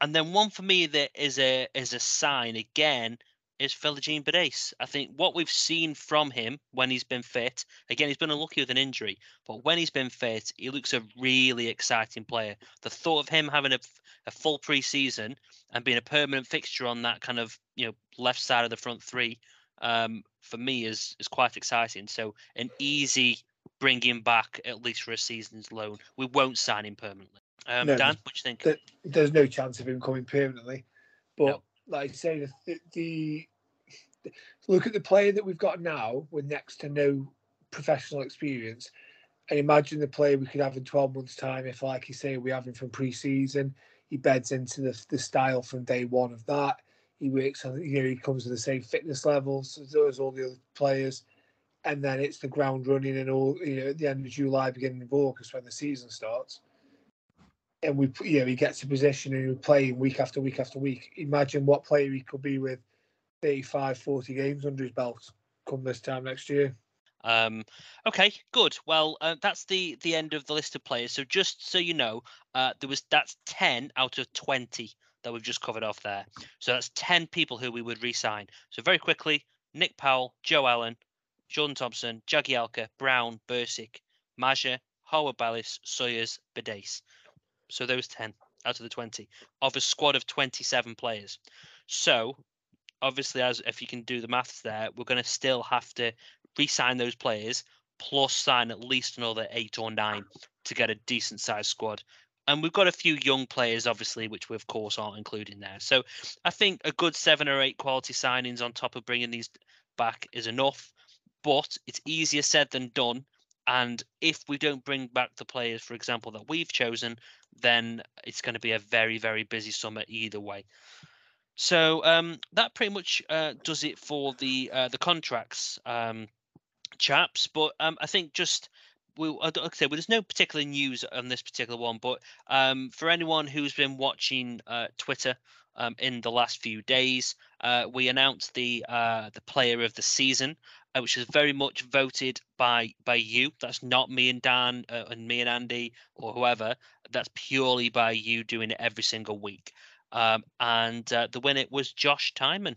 S4: And then one for me that is a is a sign again is Philogene Bidace. I think what we've seen from him when he's been fit, again, he's been unlucky with an injury, but when he's been fit, he looks a really exciting player. The thought of him having a, a full preseason and being a permanent fixture on that kind of you know left side of the front three, um, for me is is quite exciting. So an easy bringing back at least for a season's loan. We won't sign him permanently. Um, no, Dan, what do you think?
S6: There's no chance of him coming permanently, but. No like I say, the, the, look at the player that we've got now with next to no professional experience, and imagine the player we could have in 12 months' time if, like you say, we have him from pre-season. He beds into the, the style from day one of that. He works on, you know, he comes to the same fitness levels as all the other players. And then it's the ground running and all, you know, at the end of July, beginning of August when the season starts and we you know he gets a position and he's playing week after week after week. Imagine what player he could be with 35, 40 games under his belt come this time next year.
S4: Um, okay, good. Well, uh, that's the the end of the list of players. So just so you know, uh, there was that's ten out of twenty that we've just covered off there. So that's ten people who we would re-sign. So very quickly, Nick Powell, Joe Allen, Jordan Thompson, Jagielka, Brown, Bursik, Maja, Harwood Bellis, Sawyers, Bidace. So those 10 out of the 20 of a squad of 27 players. So obviously, as if you can do the maths there, we're going to still have to re-sign those players plus sign at least another eight or nine to get a decent sized squad. And we've got a few young players, obviously, which we of course aren't including there. So I think a good seven or eight quality signings on top of bringing these back is enough. But it's easier said than done and if we don't bring back the players, for example, that we've chosen, then it's going to be a very, very busy summer either way. So um, that pretty much uh, does it for the uh, the contracts, um, chaps. But um, I think just we, like I said, well, there's no particular news on this particular one. But um, for anyone who's been watching uh, Twitter um, in the last few days, uh, we announced the uh, the player of the season which is very much voted by by you. That's not me and Dan uh, and me and Andy or whoever. That's purely by you doing it every single week. Um, and uh, the winner was Josh Tymon.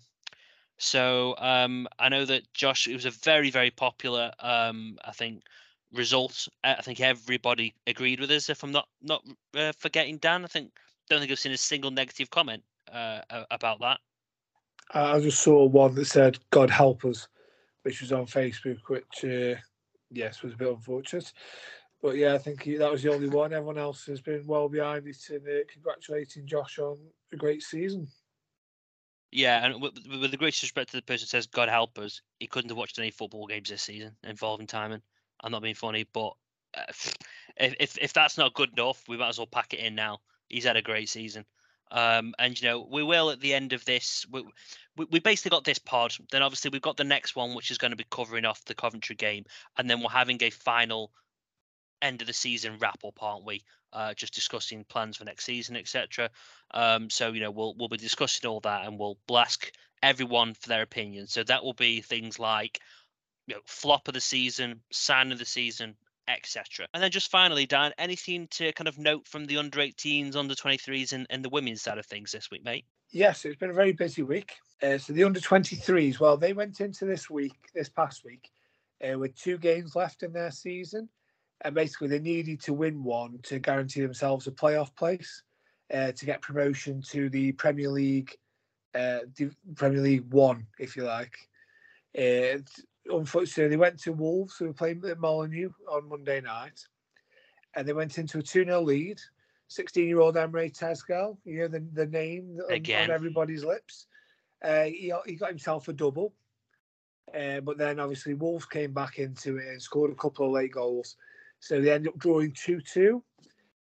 S4: So um, I know that Josh. It was a very very popular. Um, I think result. Uh, I think everybody agreed with us. If I'm not not uh, forgetting Dan, I think don't think I've seen a single negative comment uh, about that.
S6: I just saw one that said, "God help us." Which was on Facebook, which uh, yes was a bit unfortunate. But yeah, I think he, that was the only one. Everyone else has been well behind it and uh, congratulating Josh on a great season.
S4: Yeah, and with, with the greatest respect to the person says God help us, he couldn't have watched any football games this season involving Tymon. I'm not being funny, but uh, if, if if that's not good enough, we might as well pack it in now. He's had a great season. Um, and you know, we will at the end of this. We, we, we basically got this pod. Then obviously we've got the next one, which is going to be covering off the Coventry game, and then we're having a final end of the season wrap up, aren't we? Uh, just discussing plans for next season, etc. Um, so you know, we'll we'll be discussing all that, and we'll ask everyone for their opinion. So that will be things like you know, flop of the season, sign of the season, etc. And then just finally, Dan, anything to kind of note from the under 18s, under 23s, and, and the women's side of things this week, mate?
S6: Yes, it's been a very busy week. Uh, so the under 23s, well, they went into this week, this past week, uh, with two games left in their season. And basically, they needed to win one to guarantee themselves a playoff place uh, to get promotion to the Premier League, uh, Premier League One, if you like. Uh, unfortunately, they went to Wolves, who were playing at Molineux on Monday night, and they went into a 2 0 lead. 16 year old Emre Tezgel, you know, the, the name on, on everybody's lips. Uh, he, he got himself a double. Uh, but then obviously Wolves came back into it and scored a couple of late goals. So they ended up drawing 2 2,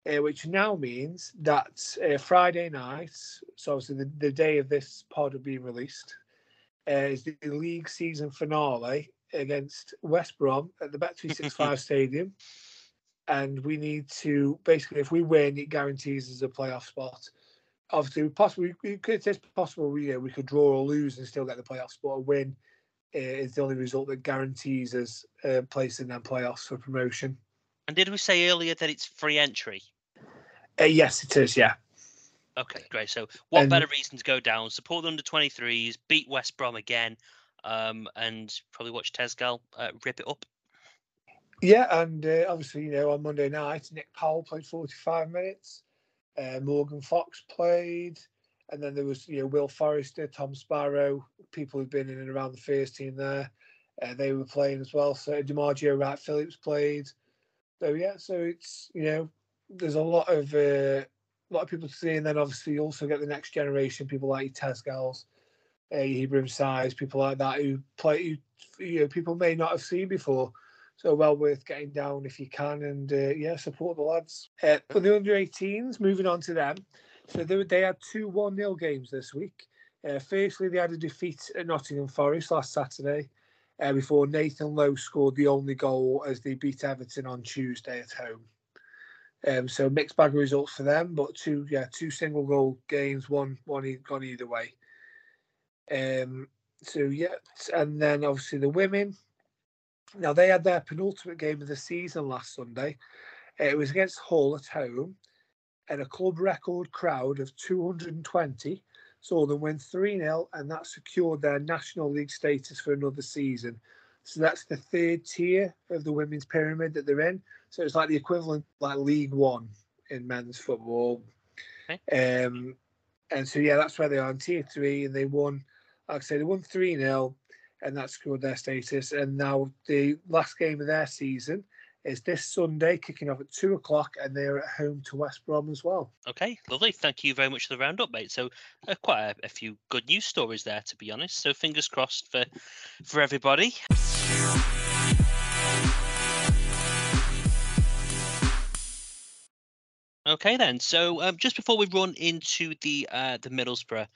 S6: uh, which now means that uh, Friday night, so obviously the, the day of this pod will be released, is the league season finale against West Brom at the Bet365 Stadium. and we need to basically, if we win, it guarantees us a playoff spot. Obviously, possibly we could, it's possible we you know, we could draw or lose and still get the playoff spot. A win uh, is the only result that guarantees us a uh, place in that playoffs for promotion.
S4: And did we say earlier that it's free entry?
S6: Uh, yes, it is. Yeah.
S4: Okay, great. So, what and, better reason to go down? Support the under 23s, beat West Brom again, um, and probably watch Tezgel uh, rip it up.
S6: Yeah, and uh, obviously, you know, on Monday night, Nick Powell played 45 minutes. Uh, Morgan Fox played, and then there was, you know, Will Forrester, Tom Sparrow, people who've been in and around the first team there. Uh, they were playing as well. So D'Margio Wright Phillips played. So yeah, so it's you know, there's a lot of uh, a lot of people to see, and then obviously you also get the next generation, people like Tezgels, uh, Ibrahim Size, people like that who play, who, you know, people may not have seen before. So well worth getting down if you can, and uh, yeah, support the lads. Uh, for the under 18s, moving on to them. So they, they had two 1 0 games this week. Uh, firstly, they had a defeat at Nottingham Forest last Saturday uh, before Nathan Lowe scored the only goal as they beat Everton on Tuesday at home. Um, so mixed bag of results for them, but two yeah two single goal games, one one gone either way. Um, so yeah, and then obviously the women. Now they had their penultimate game of the season last Sunday. It was against Hull at home, and a club record crowd of 220 saw them win 3 0, and that secured their National League status for another season. So that's the third tier of the women's pyramid that they're in. So it's like the equivalent, like League One in men's football. Okay. Um, and so yeah, that's where they are in tier three, and they won. Like I say, they won three 0 and that scored their status. And now the last game of their season is this Sunday, kicking off at two o'clock, and they're at home to West Brom as well.
S4: Okay, lovely. Thank you very much for the roundup, mate. So, uh, quite a, a, few good news stories there, to be honest. So, fingers crossed for for everybody. Okay then. So um, just before we run into the uh, the Middlesbrough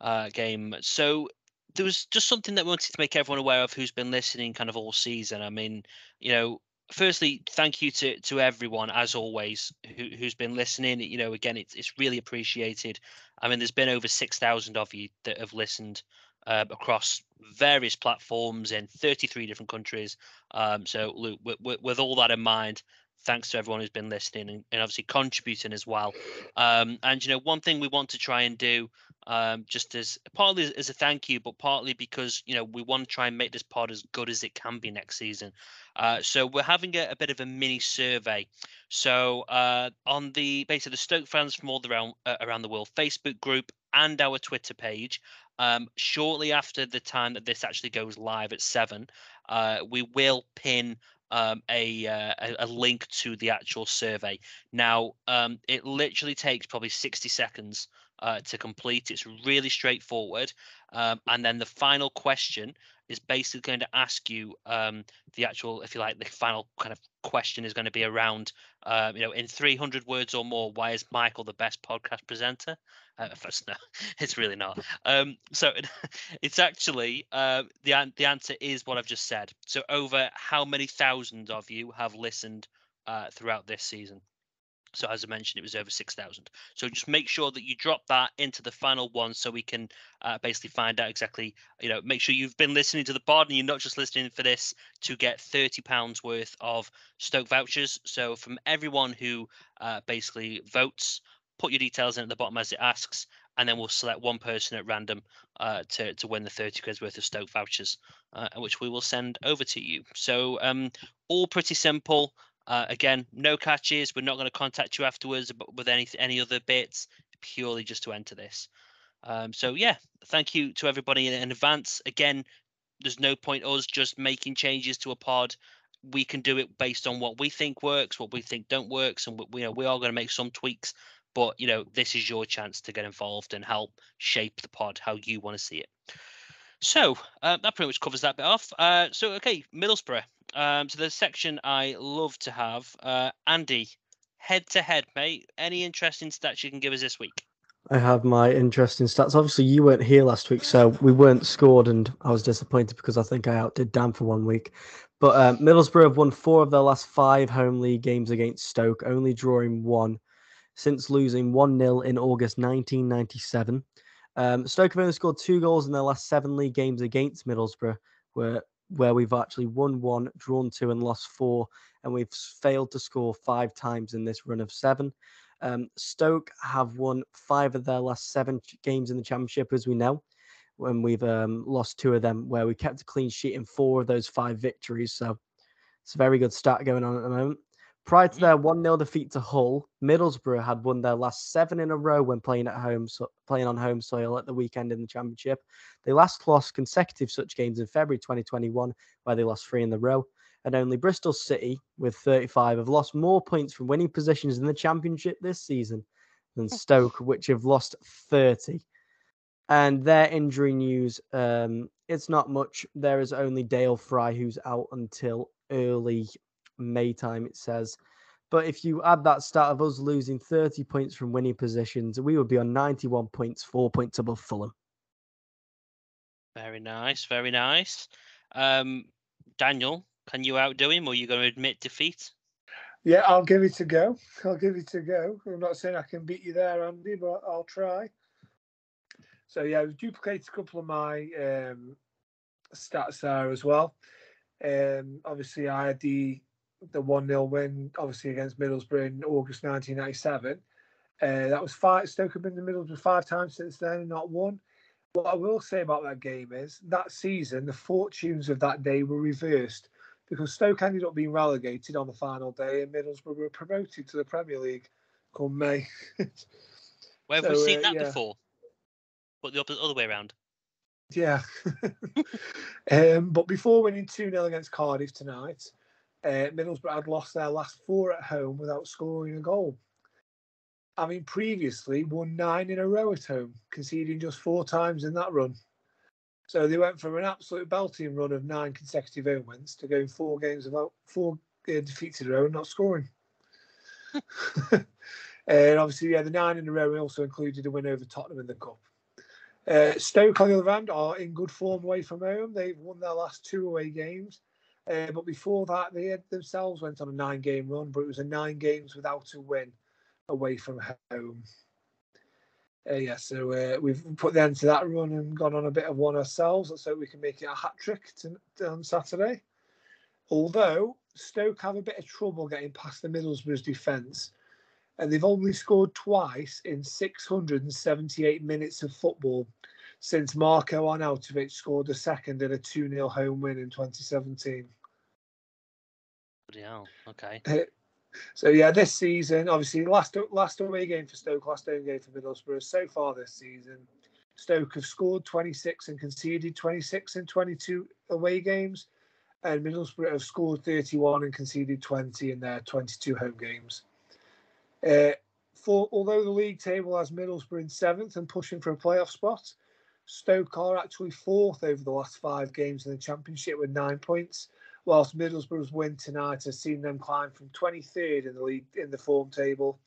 S4: uh, game, so there was just something that we wanted to make everyone aware of who's been listening kind of all season. I mean, you know, firstly, thank you to to everyone as always who who's been listening. You know, again, it's it's really appreciated. I mean, there's been over six thousand of you that have listened uh, across various platforms in 33 different countries. Um, so, Luke, with, with, all that in mind, thanks to everyone who's been listening and, and obviously contributing as well. Um, and you know, one thing we want to try and do, um, just as partly as a thank you, but partly because you know we want to try and make this pod as good as it can be next season. Uh, so we're having a, a, bit of a mini survey. So uh, on the basically the Stoke fans from all around uh, around the world Facebook group and our Twitter page. Um, shortly after the time that this actually goes live at seven, uh, we will pin um, a, uh, a link to the actual survey. Now, um, it literally takes probably 60 seconds uh, to complete. It's really straightforward. Um, and then the final question is basically going to ask you um, the actual, if you like, the final kind of question is going to be around, uh, you know, in 300 words or more, why is Michael the best podcast presenter? Uh, first, no, it's really not. Um, so it's actually uh, the the answer is what I've just said. So over how many thousands of you have listened uh, throughout this season? So as I mentioned, it was over 6,000. So just make sure that you drop that into the final one so we can uh, basically find out exactly, you know, make sure you've been listening to the pod and you're not just listening for this to get £30 worth of Stoke vouchers. So from everyone who uh, basically votes, put your details in at the bottom as it asks, and then we'll select one person at random uh, to, to win the 30 quid worth of Stoke vouchers, uh, which we will send over to you. So um, all pretty simple. Uh, again, no catches. We're not going to contact you afterwards with any any other bits. Purely just to enter this. Um, so yeah, thank you to everybody in, in advance. Again, there's no point us just making changes to a pod. We can do it based on what we think works, what we think don't works, and we, you know we are going to make some tweaks. But you know, this is your chance to get involved and help shape the pod how you want to see it. So uh, that pretty much covers that bit off. Uh, so okay, Middlesbrough. Um, so the section I love to have. Uh, Andy, head to head, mate. Any interesting stats you can give us this week?
S5: I have my interesting stats. Obviously, you weren't here last week, so we weren't scored, and I was disappointed because I think I outdid Dan for one week. But uh, Middlesbrough have won four of their last five home league games against Stoke, only drawing one since losing 1 0 in August 1997. Um, Stoke have only scored two goals in their last seven league games against Middlesbrough, where, where we've actually won one, drawn two, and lost four. And we've failed to score five times in this run of seven. Um, Stoke have won five of their last seven games in the Championship, as we know when we've um, lost two of them, where we kept a clean sheet in four of those five victories. So it's a very good start going on at the moment. Prior to their 1 0 defeat to Hull, Middlesbrough had won their last seven in a row when playing at home, so playing on home soil at the weekend in the Championship. They last lost consecutive such games in February 2021, where they lost three in the row. And only Bristol City, with 35, have lost more points from winning positions in the Championship this season than Stoke, which have lost 30. And their injury news, um, it's not much. There is only Dale Fry who's out until early May time, it says. But if you add that start of us losing 30 points from winning positions, we would be on 91 points, four points above Fulham.
S4: Very nice, very nice. Um, Daniel, can you outdo him or are you going to admit defeat?
S6: Yeah, I'll give it a go. I'll give it a go. I'm not saying I can beat you there, Andy, but I'll try. So yeah, I've duplicated a couple of my um, stats there as well. Um, obviously, I had the the one 0 win, obviously against Middlesbrough in August 1997. Uh, that was five. Stoke have been in the Middlesbrough five times since then, and not one. What I will say about that game is that season, the fortunes of that day were reversed because Stoke ended up being relegated on the final day, and Middlesbrough were promoted to the Premier League come May.
S4: Where have so, we seen uh, that yeah. before? but the other way around.
S6: Yeah. um, but before winning 2 0 against Cardiff tonight, uh, Middlesbrough had lost their last four at home without scoring a goal. Mean, previously won nine in a row at home, conceding just four times in that run. So they went from an absolute belting run of nine consecutive home wins to going four games without four uh, defeats in a row and not scoring. and obviously, yeah, the nine in a row also included a win over Tottenham in the Cup. Uh, Stoke, on the other hand, are in good form away from home. They've won their last two away games. Uh, but before that, they themselves went on a nine game run, but it was a nine games without a win away from home. Uh, yeah, so uh, we've put the end to that run and gone on a bit of one ourselves. Hope we can make it a hat trick on Saturday. Although Stoke have a bit of trouble getting past the Middlesbrough's defence and they've only scored twice in 678 minutes of football since Marko Arnautovic scored a second in a 2 0 home win in 2017.
S4: Yeah, okay.
S6: So yeah, this season, obviously, last last away game for Stoke, last home game for Middlesbrough. So far this season, Stoke have scored 26 and conceded 26 in 22 away games, and Middlesbrough have scored 31 and conceded 20 in their 22 home games. Uh, for although the league table has Middlesbrough in seventh and pushing for a playoff spot, Stoke are actually fourth over the last five games in the Championship with nine points, whilst Middlesbrough's win tonight has seen them climb from 23rd in the league in the form table,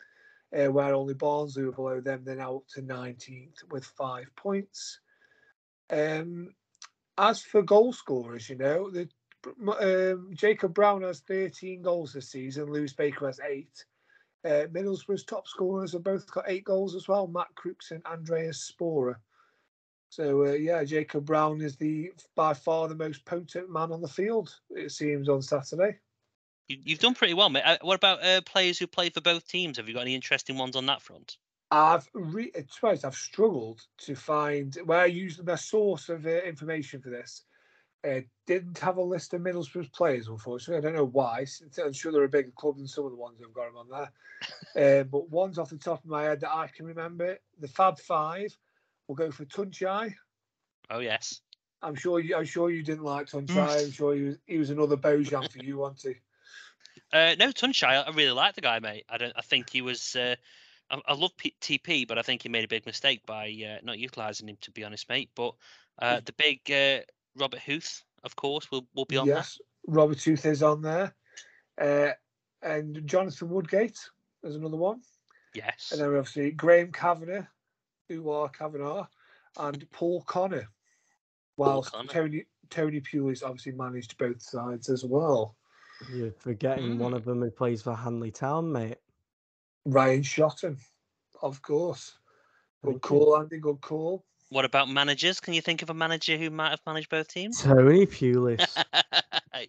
S6: uh, where only Barnsley were below them. They're now up to 19th with five points. Um, as for goal scorers, you know, the, um, Jacob Brown has 13 goals this season. Lewis Baker has eight. Uh, Middlesbrough's top scorers have both got eight goals as well, Matt Crooks and Andraž Šporar. So uh, yeah, Jacob Brown is the by far the most potent man on the field. It seems on Saturday.
S4: You've done pretty well, mate. Uh, what about uh, players who play for both teams? Have you got any interesting ones on that front?
S6: I've re- suppose I've struggled to find where I use my source of uh, information for this uh, didn't have a list of Middlesbrough's players, unfortunately. I don't know why. I'm sure they're a bigger club than some of the ones I've got them on there. uh, but ones off the top of my head that I can remember, the Fab Five will go for Tuncay.
S4: Oh yes.
S6: I'm sure you. I'm sure you didn't like Tuncay. I'm sure he was. He was another Bojan for you, wasn't
S4: he? Uh, no, Tuncay. I really like the guy, mate. I don't. I think he was. Uh, I, I love P- TP, but I think he made a big mistake by uh, not utilising him. To be honest, mate. But uh, the big uh, Robert Huth, of course, will will be on yes,
S6: there. Robert Huth is on there, uh, and Jonathan Woodgate is another one.
S4: Yes,
S6: and then obviously Graham Kavanagh, who are Kavanagh, and Paul Connor. Whilst Paul Connor. Tony Tony Pulis obviously managed both sides as well.
S5: You're forgetting mm. one of them who plays for Hanley Town, mate.
S6: Ryan Shotton, of course. Good call, Andy. Good call.
S4: What about managers? Can you think of a manager who might have managed both teams?
S5: Tony Pulis.
S6: I,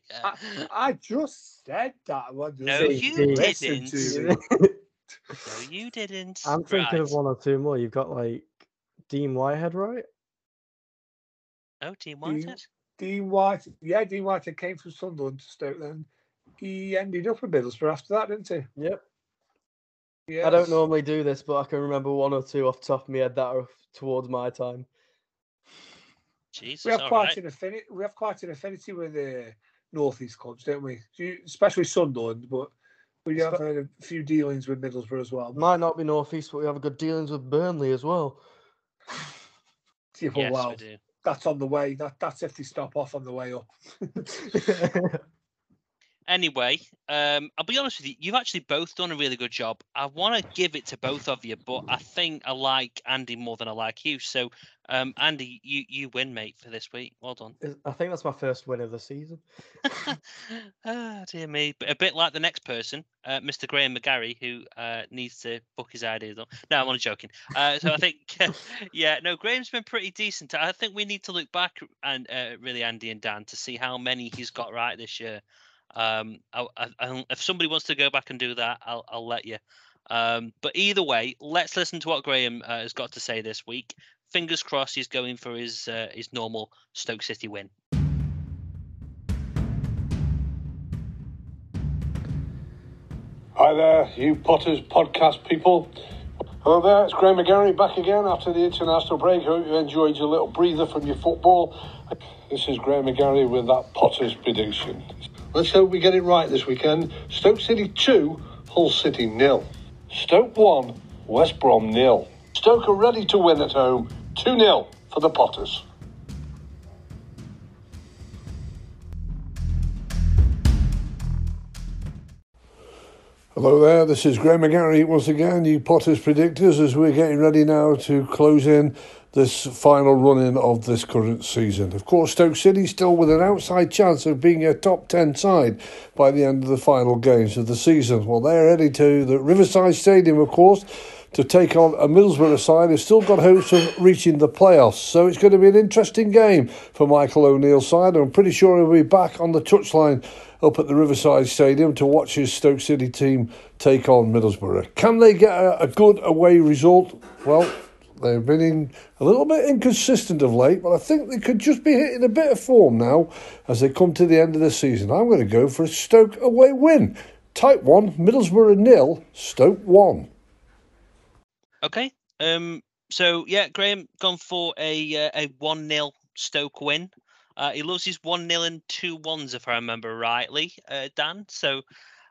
S6: I, just said that.
S4: no, you didn't. no, you didn't.
S5: I'm thinking right. of one or two more. You've got like Dean Whitehead, right?
S4: Oh, Dean Whitehead.
S6: Dean, Dean White, yeah, Dean Whitehead came from Sunderland to Stoke. Then he ended up at Middlesbrough after that, didn't he?
S5: Yep. Yes. I don't normally do this, but I can remember one or two off the top of my head that are towards my time.
S4: Jesus,
S6: we have quite
S4: right.
S6: an affinity. We have quite an affinity with the northeast clubs, don't we? Especially Sunderland, but we have had a few dealings with Middlesbrough as well.
S5: Might not be northeast, but we have a good dealings with Burnley as well.
S6: yeah, well, yes, well, we do. That's on the way. That that's if they stop off on the way up.
S4: Anyway, um, I'll be honest with you. You've actually both done a really good job. I want to give it to both of you, but I think I like Andy more than I like you. So, um, Andy, you you win, mate, for this week. Well done.
S5: I think that's my first win of the season.
S4: ah, dear me. But a bit like the next person, uh, Mr. Graham McGarry, who uh, needs to book his ideas on. No, I'm only joking. Uh, so I think, yeah, no, Graham's been pretty decent. I think we need to look back and uh, really Andy and Dan to see how many he's got right this year. Um, I, I, if somebody wants to go back and do that, I'll, I'll let you. Um, but either way, let's listen to what Graham uh, has got to say this week. Fingers crossed, he's going for his uh, his normal Stoke City win.
S7: Hi there, you Potters podcast people. Hello there, it's Graham McGarry back again after the international break. I Hope you enjoyed your little breather from your football. This is Graham McGarry with that Potters prediction. Let's hope we get it right this weekend. Stoke City 2, Hull City nil. Stoke 1, West Brom nil. Stoke are ready to win at home 2 0 for the Potters. Hello there, this is Graham McGarry once again, you Potters predictors, as we're getting ready now to close in this final run-in of this current season. Of course, Stoke City still with an outside chance of being a top 10 side by the end of the final games of the season. Well, they're heading to the Riverside Stadium, of course, to take on a Middlesbrough side who've still got hopes of reaching the playoffs. So it's going to be an interesting game for Michael O'Neill's side. I'm pretty sure he'll be back on the touchline up at the Riverside Stadium to watch his Stoke City team take on Middlesbrough. Can they get a, a good away result? Well, They've been in a little bit inconsistent of late, but I think they could just be hitting a bit of form now as they come to the end of the season. I'm going to go for a Stoke away win. Type 1, Middlesbrough a nil, Stoke 1.
S4: Okay. Um. So, yeah, Graham gone for a uh, a 1 0 Stoke win. Uh, he loves his 1 0 and two ones, if I remember rightly, uh, Dan. So,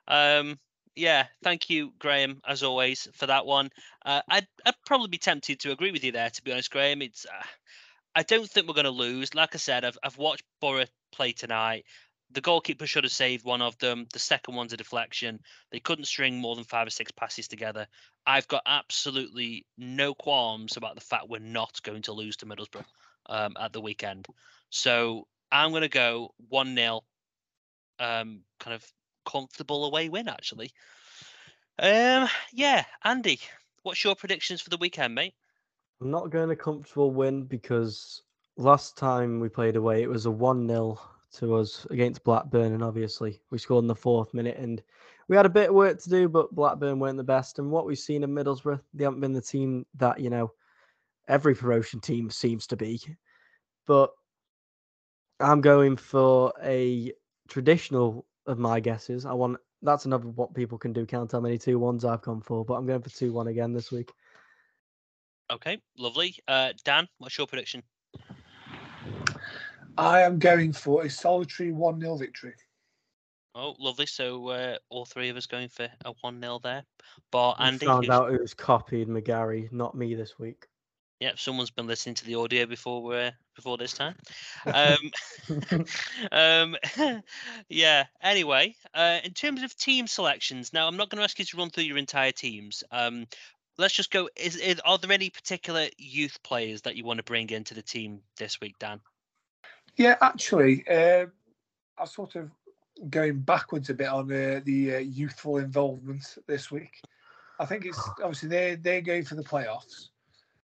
S4: um, yeah, thank you, Graham, as always, for that one. Uh, I'd, I'd probably be tempted to agree with you there, to be honest, Graham. It's uh, I don't think we're going to lose. Like I said, I've, I've watched Borough play tonight. The goalkeeper should have saved one of them. The second one's a deflection. They couldn't string more than five or six passes together. I've got absolutely no qualms about the fact we're not going to lose to Middlesbrough um, at the weekend. So I'm going to go 1 0, um, kind of comfortable away win, actually. Um, yeah, Andy, what's your predictions for the weekend, mate?
S5: I'm not going a comfortable win because last time we played away, it was a 1 0 to us against Blackburn, and obviously we scored in the fourth minute. And we had a bit of work to do, but Blackburn weren't the best. And what we've seen in Middlesbrough, they haven't been the team that, you know, every promotion team seems to be. But I'm going for a traditional of my guesses. I want that's another what people can do. Count how many two ones I've gone for, but I'm going for two one again this week.
S4: Okay, lovely. Uh, Dan, what's your prediction?
S6: I am going for a solitary one 0 victory.
S4: Oh, lovely. So uh, all three of us going for a one 0 there. But Andy
S5: found out it was copied McGarry, not me this week.
S4: Yeah, someone's been listening to the audio before uh, before this time. Um, um, yeah. Anyway, uh, in terms of team selections, now I'm not going to ask you to run through your entire teams. Um, let's just go. Is, is are there any particular youth players that you want to bring into the team this week, Dan?
S6: Yeah, actually, uh, I sort of going backwards a bit on uh, the uh, youthful involvement this week. I think it's obviously they they're going for the playoffs.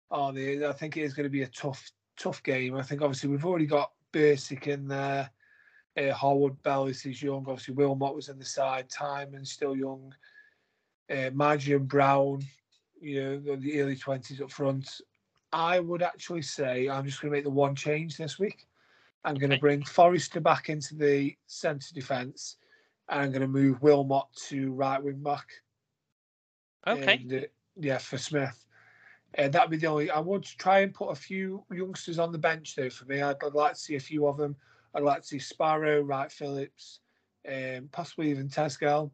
S6: Are they? I think it is going to be a tough tough game. I think obviously we've already got Bursik in there. Uh, Harwood Bellis is young. Obviously Wilmot was in the side. Tymon still young. Uh, and Brown, you know, the early twenties up front. I would actually say I'm just going to make the one change this week. I'm going to bring Forrester back into the centre defence, and I'm going to move Wilmot to right wing back.
S4: Okay.
S6: And, uh, yeah, for Smith. That'd be the only. I would try and put a few youngsters on the bench though. For me, I'd, I'd like to see a few of them. I'd like to see Sparrow, Wright Phillips, um, possibly even Tezgel,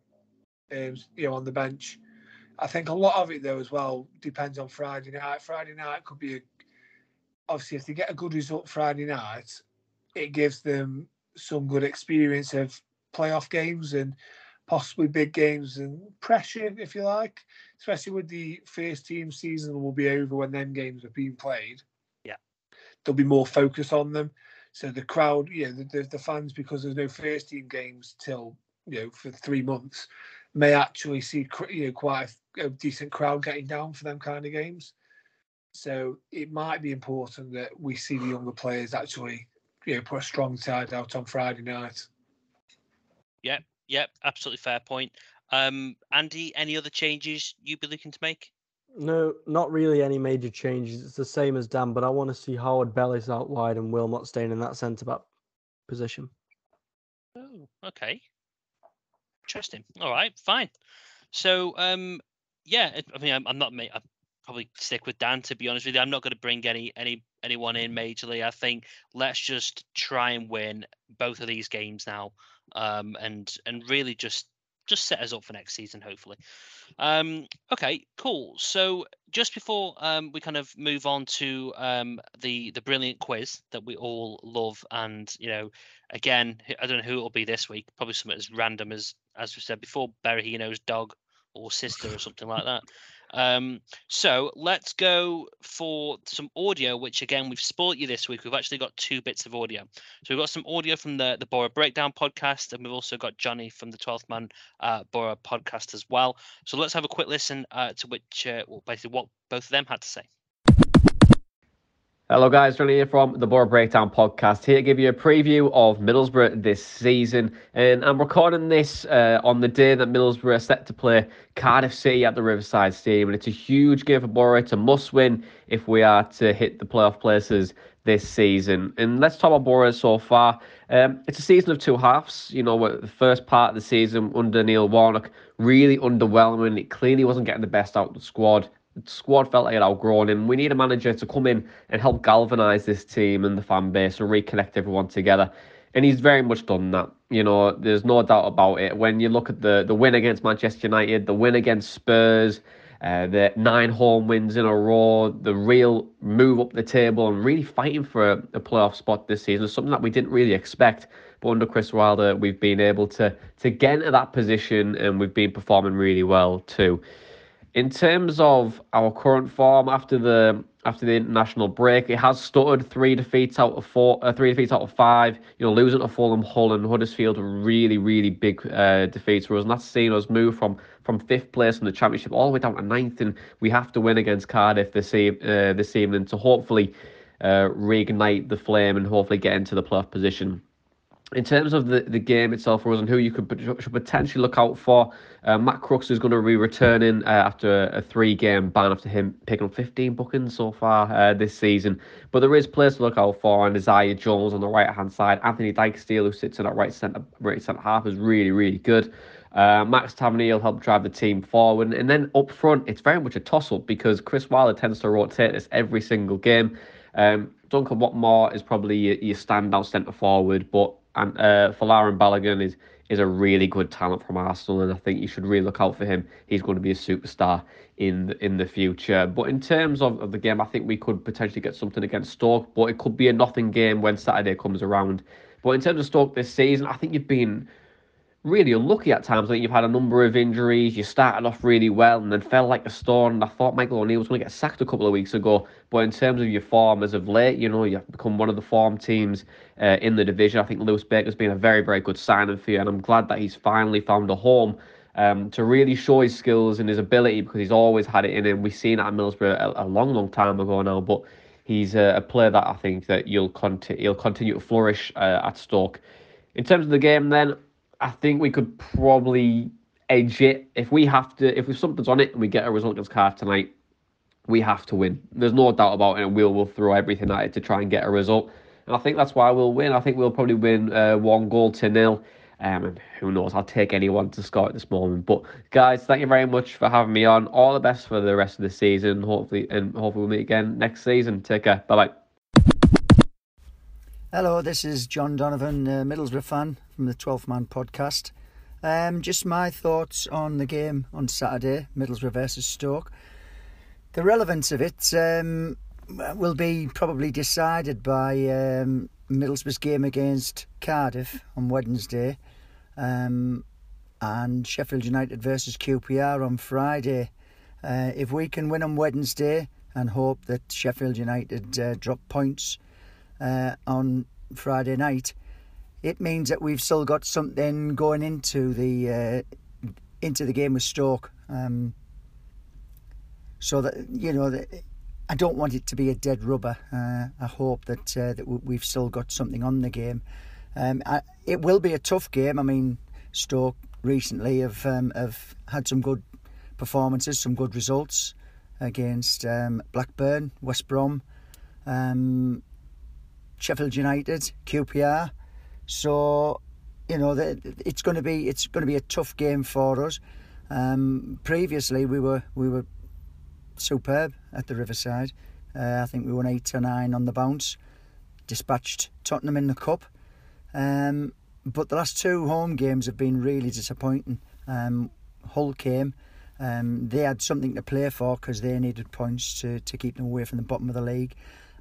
S6: um, you know, on the bench. I think a lot of it though as well depends on Friday night. Friday night could be a, obviously if they get a good result Friday night, it gives them some good experience of playoff games and possibly big games and pressure, if you like, especially with the first team season will be over when them games are being played.
S4: Yeah,
S6: there'll be more focus on them. So the crowd, yeah, the, the, the fans, because there's no first team games till you know for three months, may actually see you know quite a, a decent crowd getting down for them kind of games. So it might be important that we see the younger players actually you know, put a strong side out on Friday night.
S4: Yep, yep, absolutely fair point. Um, Andy, any other changes you'd be looking to make?
S5: No, not really any major changes. It's the same as Dan, but I want to see Harwood Bellis out wide and Wilmot staying in that centre back position.
S4: Oh, okay. Interesting. All right, fine. So, um, yeah, I mean, I'm, I'm not. I'm probably stick with Dan to be honest with you. I'm not going to bring any any anyone in majorly. I think let's just try and win both of these games now, um, and and really just just set us up for next season, hopefully. Um, okay, cool. So just before um, we kind of move on to um, the the brilliant quiz that we all love, and you know, again, I don't know who it'll be this week. Probably something as random as as we said before, Berahino's dog or sister or something like that. Um, so let's go for some audio, which again we've spoiled you this week. We've actually got two bits of audio. So we've got some audio from the the Boro Breakdown podcast, and we've also got Johnny from the 12th Man uh, Boro podcast as well. So let's have a quick listen uh, to which uh, well, basically what both of them had to say.
S8: Hello, guys. Johnny here from the Boro Breakdown podcast. Here to give you a preview of Middlesbrough this season. And I'm recording this uh, on the day that Middlesbrough are set to play Cardiff City at the Riverside Stadium. And it's a huge game for Boro. It's a must win if we are to hit the playoff places this season. And let's talk about Boro so far. Um, it's a season of two halves. You know, the first part of the season under Neil Warnock really underwhelming. It clearly wasn't getting the best out of the squad. The squad felt like it outgrown him. We need a manager to come in and help galvanise this team and the fan base and reconnect everyone together. And he's very much done that. You know, there's no doubt about it. When you look at the, the win against Manchester United, the win against Spurs, uh, the nine home wins in a row, the real move up the table and really fighting for a, a playoff spot this season is something that we didn't really expect. But under Chris Wilder, we've been able to to get into that position and we've been performing really well too. In terms of our current form after the after the international break, it has stuttered three defeats out of four, uh, three defeats out of five. You know, losing to Fulham, Hull, and Huddersfield are really, really big uh, defeats for us, and that's seen us move from from fifth place in the championship all the way down to ninth, and we have to win against Cardiff this uh, this evening to hopefully uh, reignite the flame and hopefully get into the playoff position in terms of the, the game itself, Rose, and who you could should potentially look out for, uh, Matt Crooks is going to be returning uh, after a, three game ban after him picking up 15 bookings so far uh, this season. But there is players to look out for, and Isaiah Jones on the right hand side. Anfernee Dijksteel, who sits in that right centre right centre half, is really, really good. Uh, Max Tavernier will help drive the team forward. And then up front, it's very much a toss up because Chris Wilder tends to rotate this every single game. Um, Duncan Watmore is probably your, your standout centre forward, but and uh, Folarin Balogun is is a really good talent from Arsenal, and I think you should really look out for him. He's going to be a superstar in the, in the future. But in terms of, of the game, I think we could potentially get something against Stoke, but it could be a nothing game when Saturday comes around. But in terms of Stoke this season, I think you've been really unlucky at times. I think you've had a number of injuries. You started off really well and then fell like a stone. And I thought Michael O'Neill was going to get sacked a couple of weeks ago. But in terms of your form as of late, you know, you've become one of the form teams uh, in the division. I think Lewis Baker's been a very, very good signing for you. And I'm glad that he's finally found a home. Um, to really show his skills and his ability because he's always had it in him. We've seen it at Middlesbrough a, a long, long time ago now, but he's a, a, player that I think that you'll continue he'll continue to flourish uh, at Stoke. In terms of the game, then I think we could probably edge it if we have to. If something's on it and we get a result against Cardiff tonight, we have to win. There's no doubt about it. And we'll will throw everything at it to try and get a result. And I think that's why we'll win. I think we'll probably win uh, one goal to nil. Um, and who knows? I'll take anyone to score at this moment. But guys, thank you very much for having me on. All the best for the rest of the season. Hopefully, and hopefully we'll meet again next season. Take care. Bye bye.
S9: Hello, this is John Donovan, uh, Middlesbrough fan from the 12th Man podcast. Um, just my thoughts on the game on Saturday, Middlesbrough versus Stoke. The relevance of it um, will be probably decided by um, Middlesbrough's game against Cardiff on Wednesday um, and Sheffield United versus QPR on Friday. Uh, if we can win on Wednesday and hope that Sheffield United uh, drop points uh, on Friday night, it means that we've still got something going into the uh, into the game with Stoke. Um, so that you know, that I don't want it to be a dead rubber. Uh, I hope that uh, that we've still got something on the game. Um, I, it will be a tough game. I mean, Stoke recently have um, have had some good performances, some good results against um, Blackburn, West Brom. Um, Sheffield United, QPR. So, you know, it's going to be it's going to be a tough game for us. Um, previously, we were we were superb at the Riverside. Uh, I think we won eight to nine on the bounce. Dispatched Tottenham in the cup. Um, but the last two home games have been really disappointing. Um, Hull came. Um, they had something to play for because they needed points to, to keep them away from the bottom of the league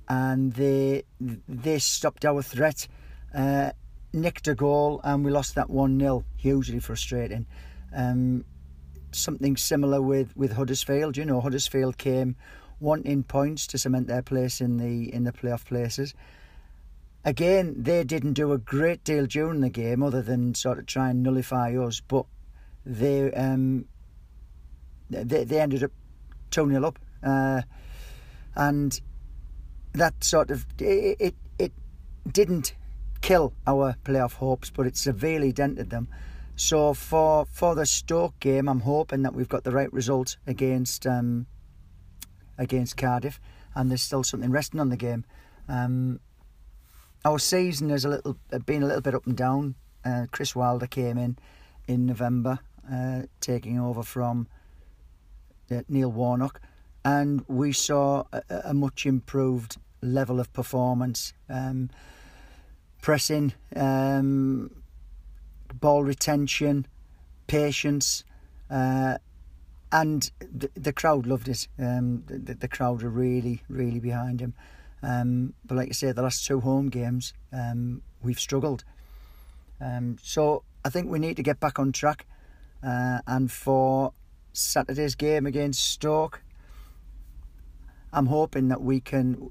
S9: and they they stopped our threat, uh, nicked a goal, and we lost that one 0 Hugely frustrating. Um, something similar with with Huddersfield. You know, Huddersfield came wanting points to cement their place in the in the playoff places. Again, they didn't do a great deal during the game, other than sort of try and nullify us. But they um, they, they ended up two 0 up, uh, and that sort of it, it, it didn't kill our playoff hopes, but it severely dented them. So for for the Stoke game, I'm hoping that we've got the right result against um, against Cardiff, and there's still something resting on the game. Um, our season has a little been a little bit up and down. Uh, Chris Wilder came in in November, uh, taking over from uh, Neil Warnock and we saw a, a much improved level of performance, um, pressing, um, ball retention, patience, uh, and the, the, crowd loved it. Um, the, the, crowd are really, really behind him. Um, but like I say, the last two home games, um, we've struggled. Um, so I think we need to get back on track. Uh, and for Saturday's game against Stoke, I'm hoping that we can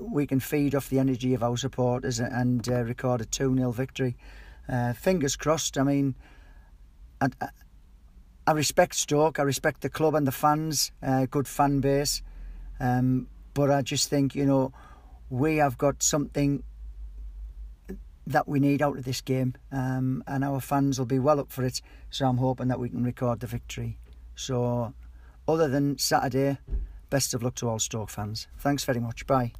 S9: we can feed off the energy of our supporters and uh, record a 2 0 victory. Uh, fingers crossed. I mean, I, I, respect Stoke, I respect the club and the fans, uh, good fan base. Um, but I just think, you know, we have got something that we need out of this game, um, and our fans will be well up for it. So I'm hoping that we can record the victory. So, other than Saturday, Best of luck to all Stoke fans. Thanks very much. Bye.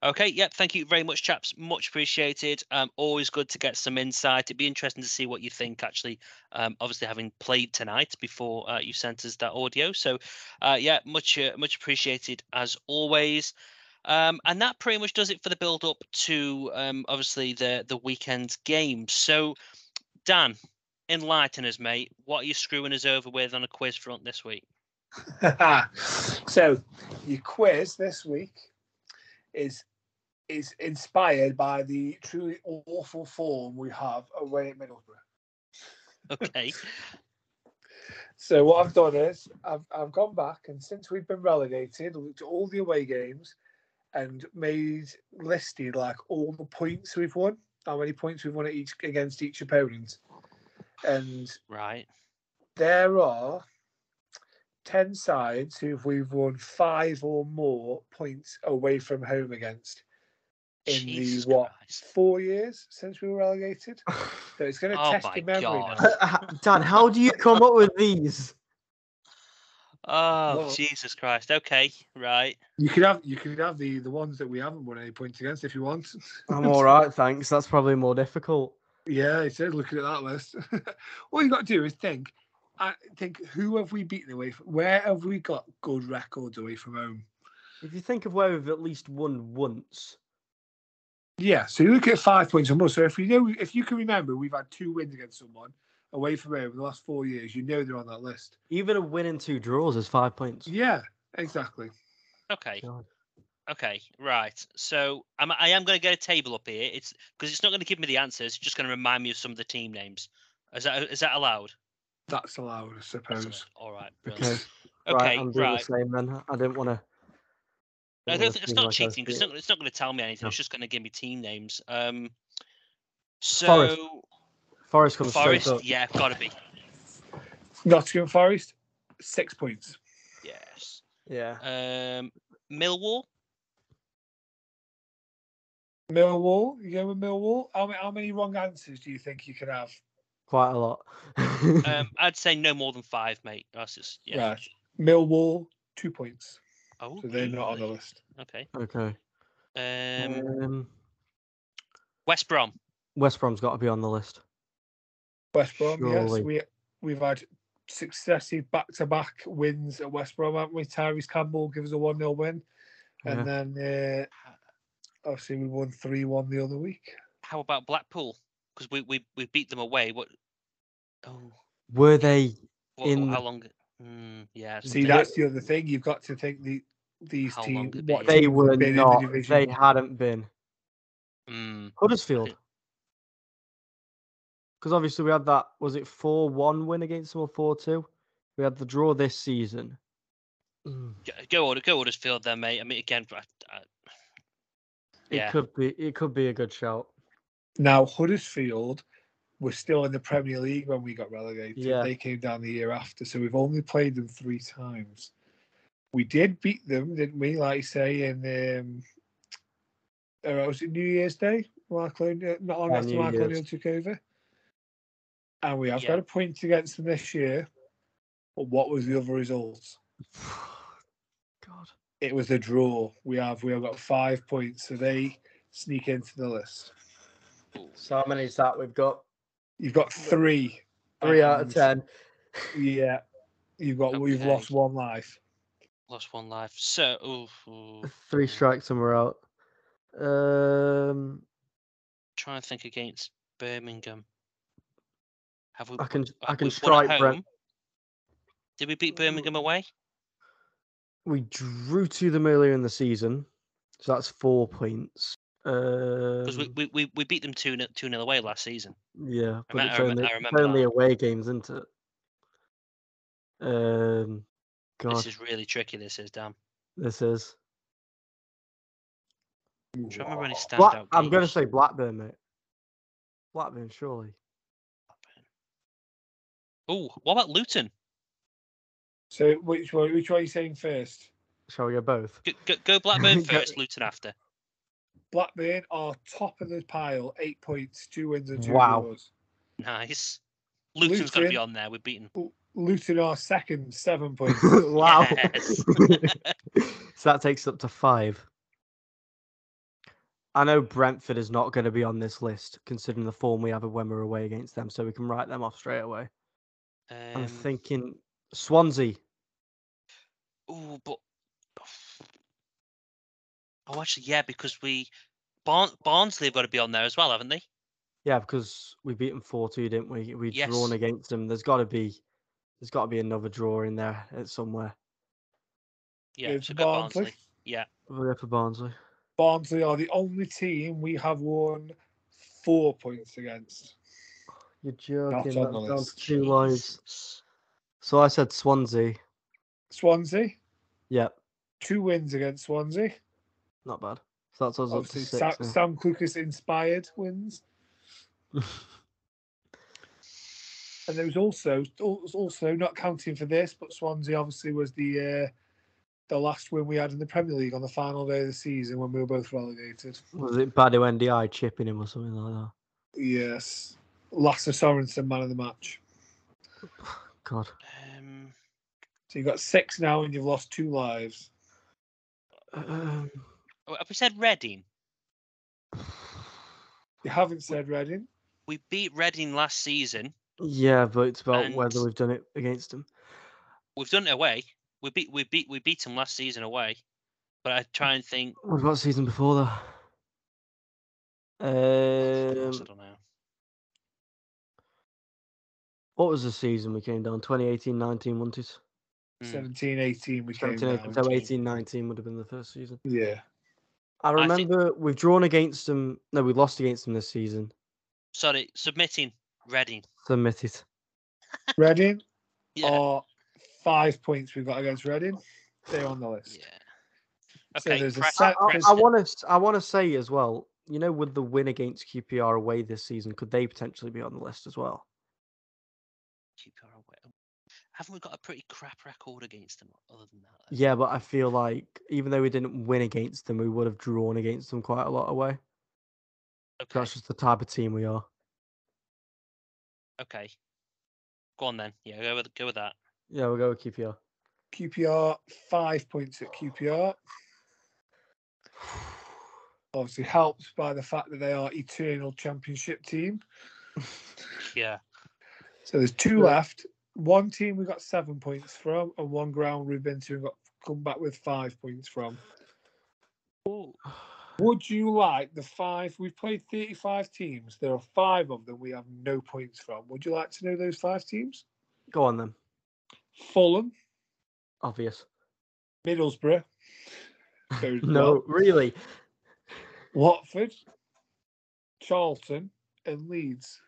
S4: Okay, yep. Thank you very much, chaps. Much appreciated. Um, always good to get some insight. It'd be interesting to see what you think. Actually, um, obviously having played tonight before uh, you sent us that audio. So, uh, yeah, much uh, much appreciated as always. Um, and that pretty much does it for the build up to um, obviously the the weekend game. So, Dan, enlighten us, mate. What are you screwing us over with on a quiz front this week?
S6: so, your quiz this week is is inspired by the truly awful form we have away at Middlesbrough.
S4: Okay.
S6: So what I've done is I've I've gone back and since we've been relegated, looked at all the away games and made listed like all the points we've won, how many points we've won at each against each opponent. And
S4: right.
S6: there are ten sides who we've won five or more points away from home against in
S4: Jesus
S6: the what
S4: Christ.
S6: four years since we were relegated. So it's going to
S4: Oh
S6: test your memory
S4: God.
S6: now.
S5: Dan, how do you come up with these?
S4: Oh
S6: Well-
S4: Jesus Christ. Okay. Right.
S6: You could have you could have the the ones that we haven't won any points against if you want.
S5: I'm all right, thanks. That's probably more difficult.
S6: Yeah, he says looking at that list. All you got to do is think. I think who have we beaten away from? Where have we got good records away from home?
S5: If you think of where we've at least won once,
S6: Yeah, so you look at five points on us. So if you know, if you can remember, we've had two wins against someone away from home in the last four years. You know they're on that list.
S5: even a win and two draws is five points.
S6: Yeah, exactly.
S4: Okay.
S5: God.
S4: Okay. Right. So I'm, I am going to get a table up here. It's because it's not going to give me the answers. It's just going to remind me of some of the team names. Is that is that allowed?
S6: That's allowed, I
S4: That's
S6: suppose.
S4: allowed. All right.
S5: Okay.
S4: Brilliant.
S5: right, I'm doing
S4: Right.
S5: the same then. I didn't want to.
S4: I don't think it's not cheating because it's not, it's not going to tell me anything.
S5: No.
S4: It's just going to give me team names. Um. So
S5: Forest. Forest comes
S4: Forest,
S5: straight up.
S4: yeah, gotta be.
S6: Nottingham Forest, six points.
S4: Yes.
S5: Yeah.
S4: Um. Millwall.
S6: Millwall, you go with Millwall. How many, how many wrong answers do you think you could have?
S5: Quite a lot.
S4: Um. I'd say no more than five, mate. That's just yeah.
S6: Right. Millwall, two points.
S4: Oh,
S6: So they're not on the list.
S4: Okay.
S5: okay.
S4: Um.
S5: Um,
S4: West Brom.
S5: West Brom's got to be on the list.
S6: West Brom,
S5: Surely.
S6: yes. We we've had successive back to back wins at West Brom, haven't we? Tyrese Campbell gives us a 1 0 win.
S5: Yeah.
S6: And then uh, obviously we won 3 1 the other week.
S4: How about Blackpool? Because we, we we beat them away. What? Oh,
S5: Were they?
S4: what,
S5: In-
S4: how long? Mm, yeah.
S6: See,
S4: they-
S6: that's the other thing. You've got to think the these
S4: How
S6: teams, what
S4: they
S5: They
S6: teams
S5: were
S6: been in
S5: not.
S6: the
S5: They hadn't been.
S4: Mm,
S5: Huddersfield. Because obviously we had that. Was it four one win against them or four two? We had the draw this season. Mm,
S4: go- go order, go Huddersfield then, mate. I mean, again, I, I,
S5: It
S4: Yeah.
S5: could be. It could be a good shout.
S6: Now, Huddersfield were still in the Premier League when we got relegated.
S5: Yeah.
S6: They came down the year after, so we've only played them three times. We did beat them, didn't we? Like you say, in um, uh, was it New Year's Day? Mark O'Neill, not on
S5: Yeah,
S6: after
S5: New
S6: Mark
S5: Year's.
S6: O'Neill took over. And we have
S4: Yeah.
S6: got a point against them this year. But what was the other results?
S5: God.
S6: It was a draw. We have we have got five points, so they sneak into the list.
S5: So how many is that we've got?
S6: You've got three.
S5: Three out of ten.
S6: Yeah, you've got we've lost one life.
S4: lost one life. So, oof, oof,
S5: Three strikes and we're out. Um,
S4: Try and think against Birmingham. Have we?
S5: I can I can
S4: we won at
S5: strike Brent.
S4: home? Did we beat Birmingham away?
S5: We drew to them earlier in the season, so that's four points.
S4: Because we,
S5: Um,
S4: we, we, we beat them 2 0 two nil away last season.
S5: yeah, but
S4: me-
S5: it's
S4: I
S5: only,
S4: I
S5: it's only
S4: that.
S5: away games, isn't it? Um, God,
S4: This is really tricky, this is, damn.
S5: this is.
S4: I'm trying to remember any standout
S5: Black, I'm going to say Blackburn, mate. Blackburn, surely.
S4: Oh, what about Luton?
S6: So which one? Which one are you saying first?
S5: Shall we go both?
S4: Go, go, go Blackburn
S5: Go-
S4: first, Luton after.
S6: Blackburn are top of the pile, eight points, two wins and two
S5: Wow.
S6: draws.
S4: Nice. Luton's got to be on there. We've beaten.
S6: L- Luton are second, seven points.
S5: wow. So that takes up to five. I know Brentford is not going to be on this list, considering the form we have when we're away against them, so we can write them off straight away. I'm
S4: Um,
S5: thinking Swansea.
S4: Oh, but oh, actually, yeah, because we Barn- Barnsley have got to be on there as well, haven't they?
S5: Yeah, because we beat them four two, didn't we? We
S4: Yes.
S5: drawn against them. There's got to be, there's got to be another draw in there at somewhere.
S4: Yeah,
S6: It's
S4: so
S6: Barnsley.
S4: Barnsley. Yeah,
S5: We'll for Barnsley.
S6: Barnsley are the only team we have won four points against.
S5: You're joking.
S6: on the
S5: That's down to
S6: list.
S5: two lives. So I said Swansea.
S6: Swansea,
S5: Yep,
S6: two wins against Swansea.
S5: not bad. So that's us up to
S6: Obviously,
S5: six.
S6: Sam,
S5: now.
S6: Sam Clucas inspired wins. And there was also also not counting for this, but Swansea obviously was the uh, the last win we had in the Premier League on the final day of the season when we were both relegated.
S5: Was it Badou Ndiaye chipping him or something like that?
S6: Yes, Lasse Sorensen man of the match.
S5: God.
S4: Um,
S6: So you've got six now, and you've lost two lives.
S5: Um,
S4: oh, have we said Reading?
S6: You haven't said Reading.
S4: We beat Reading last season.
S5: yeah, but it's about whether we've done it against them.
S4: We've done it away. We beat we beat we beat them last season away. But I try and think.
S5: What about season before that?
S4: I
S5: Um, what was the season we came down? 2018 19, wasn't it?
S4: Hmm.
S6: 17, 18, we came
S5: 18,
S6: down.
S5: so 18 19 would have been the first season.
S6: Yeah.
S5: I
S4: think-
S5: remember we've drawn against them. No, we lost against them this season.
S4: Sorry, submitting Reading.
S5: Submitted.
S6: Reading
S4: Yeah.
S6: are five points we've got against Reading. They're on the list.
S4: Yeah.
S6: So
S4: Okay.
S6: there's a
S4: Pres-
S6: set-
S5: I,
S6: Preston-
S5: want to. I want to say as well. You know, with the win against QPR away this season, could they potentially be on the list as well?
S4: Keep your away. Haven't we got a pretty crap record against them? Other than that, though?
S5: Yeah, but I feel like even though we didn't win against them, we would have drawn against them quite a lot away.
S4: Okay.
S5: That's just the type of team we are.
S4: Okay. Go on then. Yeah, go with go with that.
S5: Yeah, we'll go with QPR.
S6: QPR, five points at QPR. Obviously helped by the fact that they are eternal championship team.
S4: Yeah.
S6: So there's two left. One team we got seven points from, and one ground we've been to and got come back with five points from. Would you like the five? We've played 35 teams. There are five of them we have no points from. Would you like to know those five teams?
S5: Go on then.
S6: Fulham,
S5: Obvious.
S6: Middlesbrough,
S5: No,
S6: well,
S5: really.
S6: Watford, Charlton, and Leeds.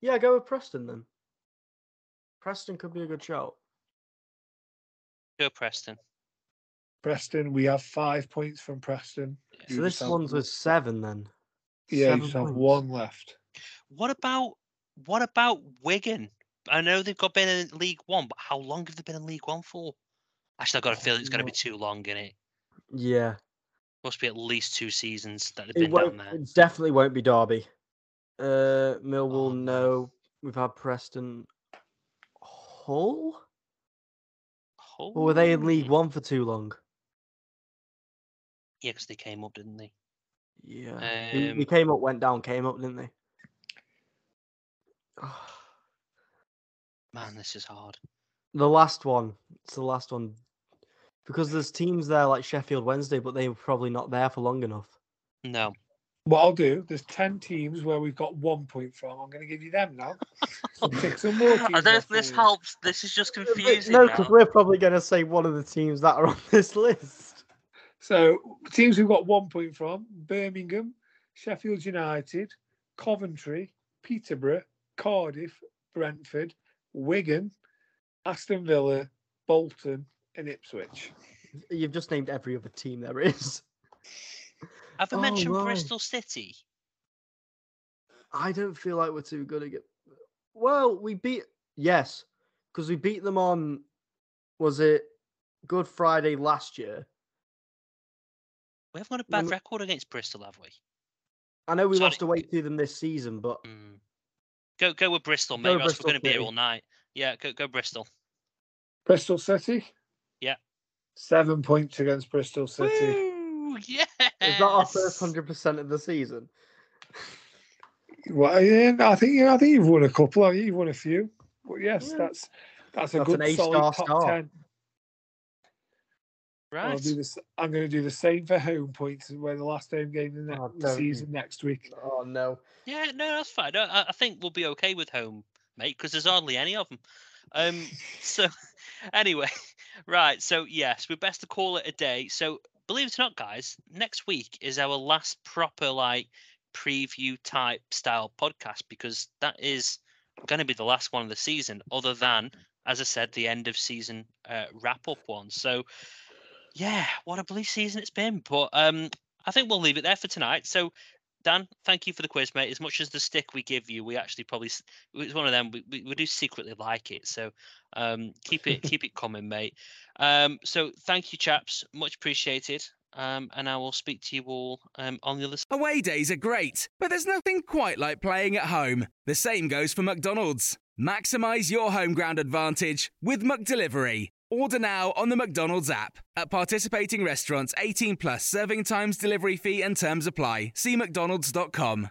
S5: Yeah, go with Preston then. Preston could be a good shout.
S4: Go Preston.
S6: Preston, we have five points from Preston.
S5: So this one's with seven then.
S6: Yeah, you
S5: seven
S6: just have one left.
S4: What about what about Wigan? I know they've got been in League One, but how long have they been in League One for? Actually, I've got a feeling it's going to be too long in it.
S5: Yeah.
S4: Must be at least two seasons that they've
S5: It,
S4: been down there.
S5: it definitely won't be Derby. Uh, Millwall,
S4: Oh, no.
S5: no. We've had Preston. Hull? Or were they in League One for too long?
S4: Yeah, because they came up, didn't they?
S5: Yeah.
S4: Um,
S5: came up, went down, came up, didn't they?
S4: Man, this is hard.
S5: The last one. It's the last one. Because there's teams there like Sheffield Wednesday, but they were probably not there for long enough.
S4: No.
S6: What I'll do, there's 10 teams where we've got one point from. I'm going to give you them now. So pick some more teams.
S4: I don't
S6: off
S4: if this
S6: you.
S4: helps. This is just confusing.
S5: no, because we're probably going to say one of the teams that are on this list.
S6: So teams we've got one point from Birmingham, Sheffield United, Coventry, Peterborough, Cardiff, Brentford, Wigan, Aston Villa, Bolton, and Ipswich.
S5: You've just named every other team there is.
S4: Have I
S5: Oh,
S4: mentioned
S5: right.
S4: Bristol City?
S5: I don't feel like we're too good at it. Well, we beat yes, because we beat them on was it Good Friday last year?
S4: We haven't got a bad
S5: Well,
S4: record against Bristol, have we?
S5: I know we
S4: Sorry.
S5: lost away to them this season, but
S4: Mm. Go go with Bristol,
S5: Go
S4: mate. or
S5: Bristol
S4: we're going to be here all night. Yeah, go go Bristol.
S6: Bristol City?
S4: Yeah.
S6: Seven points against Bristol City.
S4: Woo! Yes.
S5: Is that our first hundred percent of the season?
S6: Well, yeah, I think yeah, I think you've won a couple. haven't you? You've won a few. But yes,
S5: Yeah.
S6: that's that's a
S5: That's
S6: good
S5: A-star
S6: solid top
S5: start.
S6: ten. I'll
S4: Right.
S6: do this. I'm going to do the same for home points where the last home game in the,
S5: Oh,
S6: the
S5: don't
S6: season next week.
S5: Oh no.
S4: Yeah, no, that's fine. I, I- I think we'll be okay with home, mate, because there's hardly any of them. Um, so anyway, right. So yes, we're best to call it a day. So believe it or not, guys, next week is our last proper like preview type style podcast because that is going to be the last one of the season, other than, as I said, the end of season uh, wrap up one. So, yeah, what a bloody season it's been. But um, I think we'll leave it there for tonight. So, Dan, thank you for the quiz, mate. As much as the stick we give you, we actually probably it's one of them we, we, we do secretly like it. So um, keep it keep it coming, mate. Um, so thank you, chaps. Much appreciated. Um, and I will speak to you all um, on the other side.
S3: Away days are great, but there's nothing quite like playing at home. The same goes for McDonald's. Maximize your home ground advantage with McDelivery. Order now on the McDonald's app. At participating restaurants, 18 plus serving times, delivery fee, and terms apply. See McDonald's.com.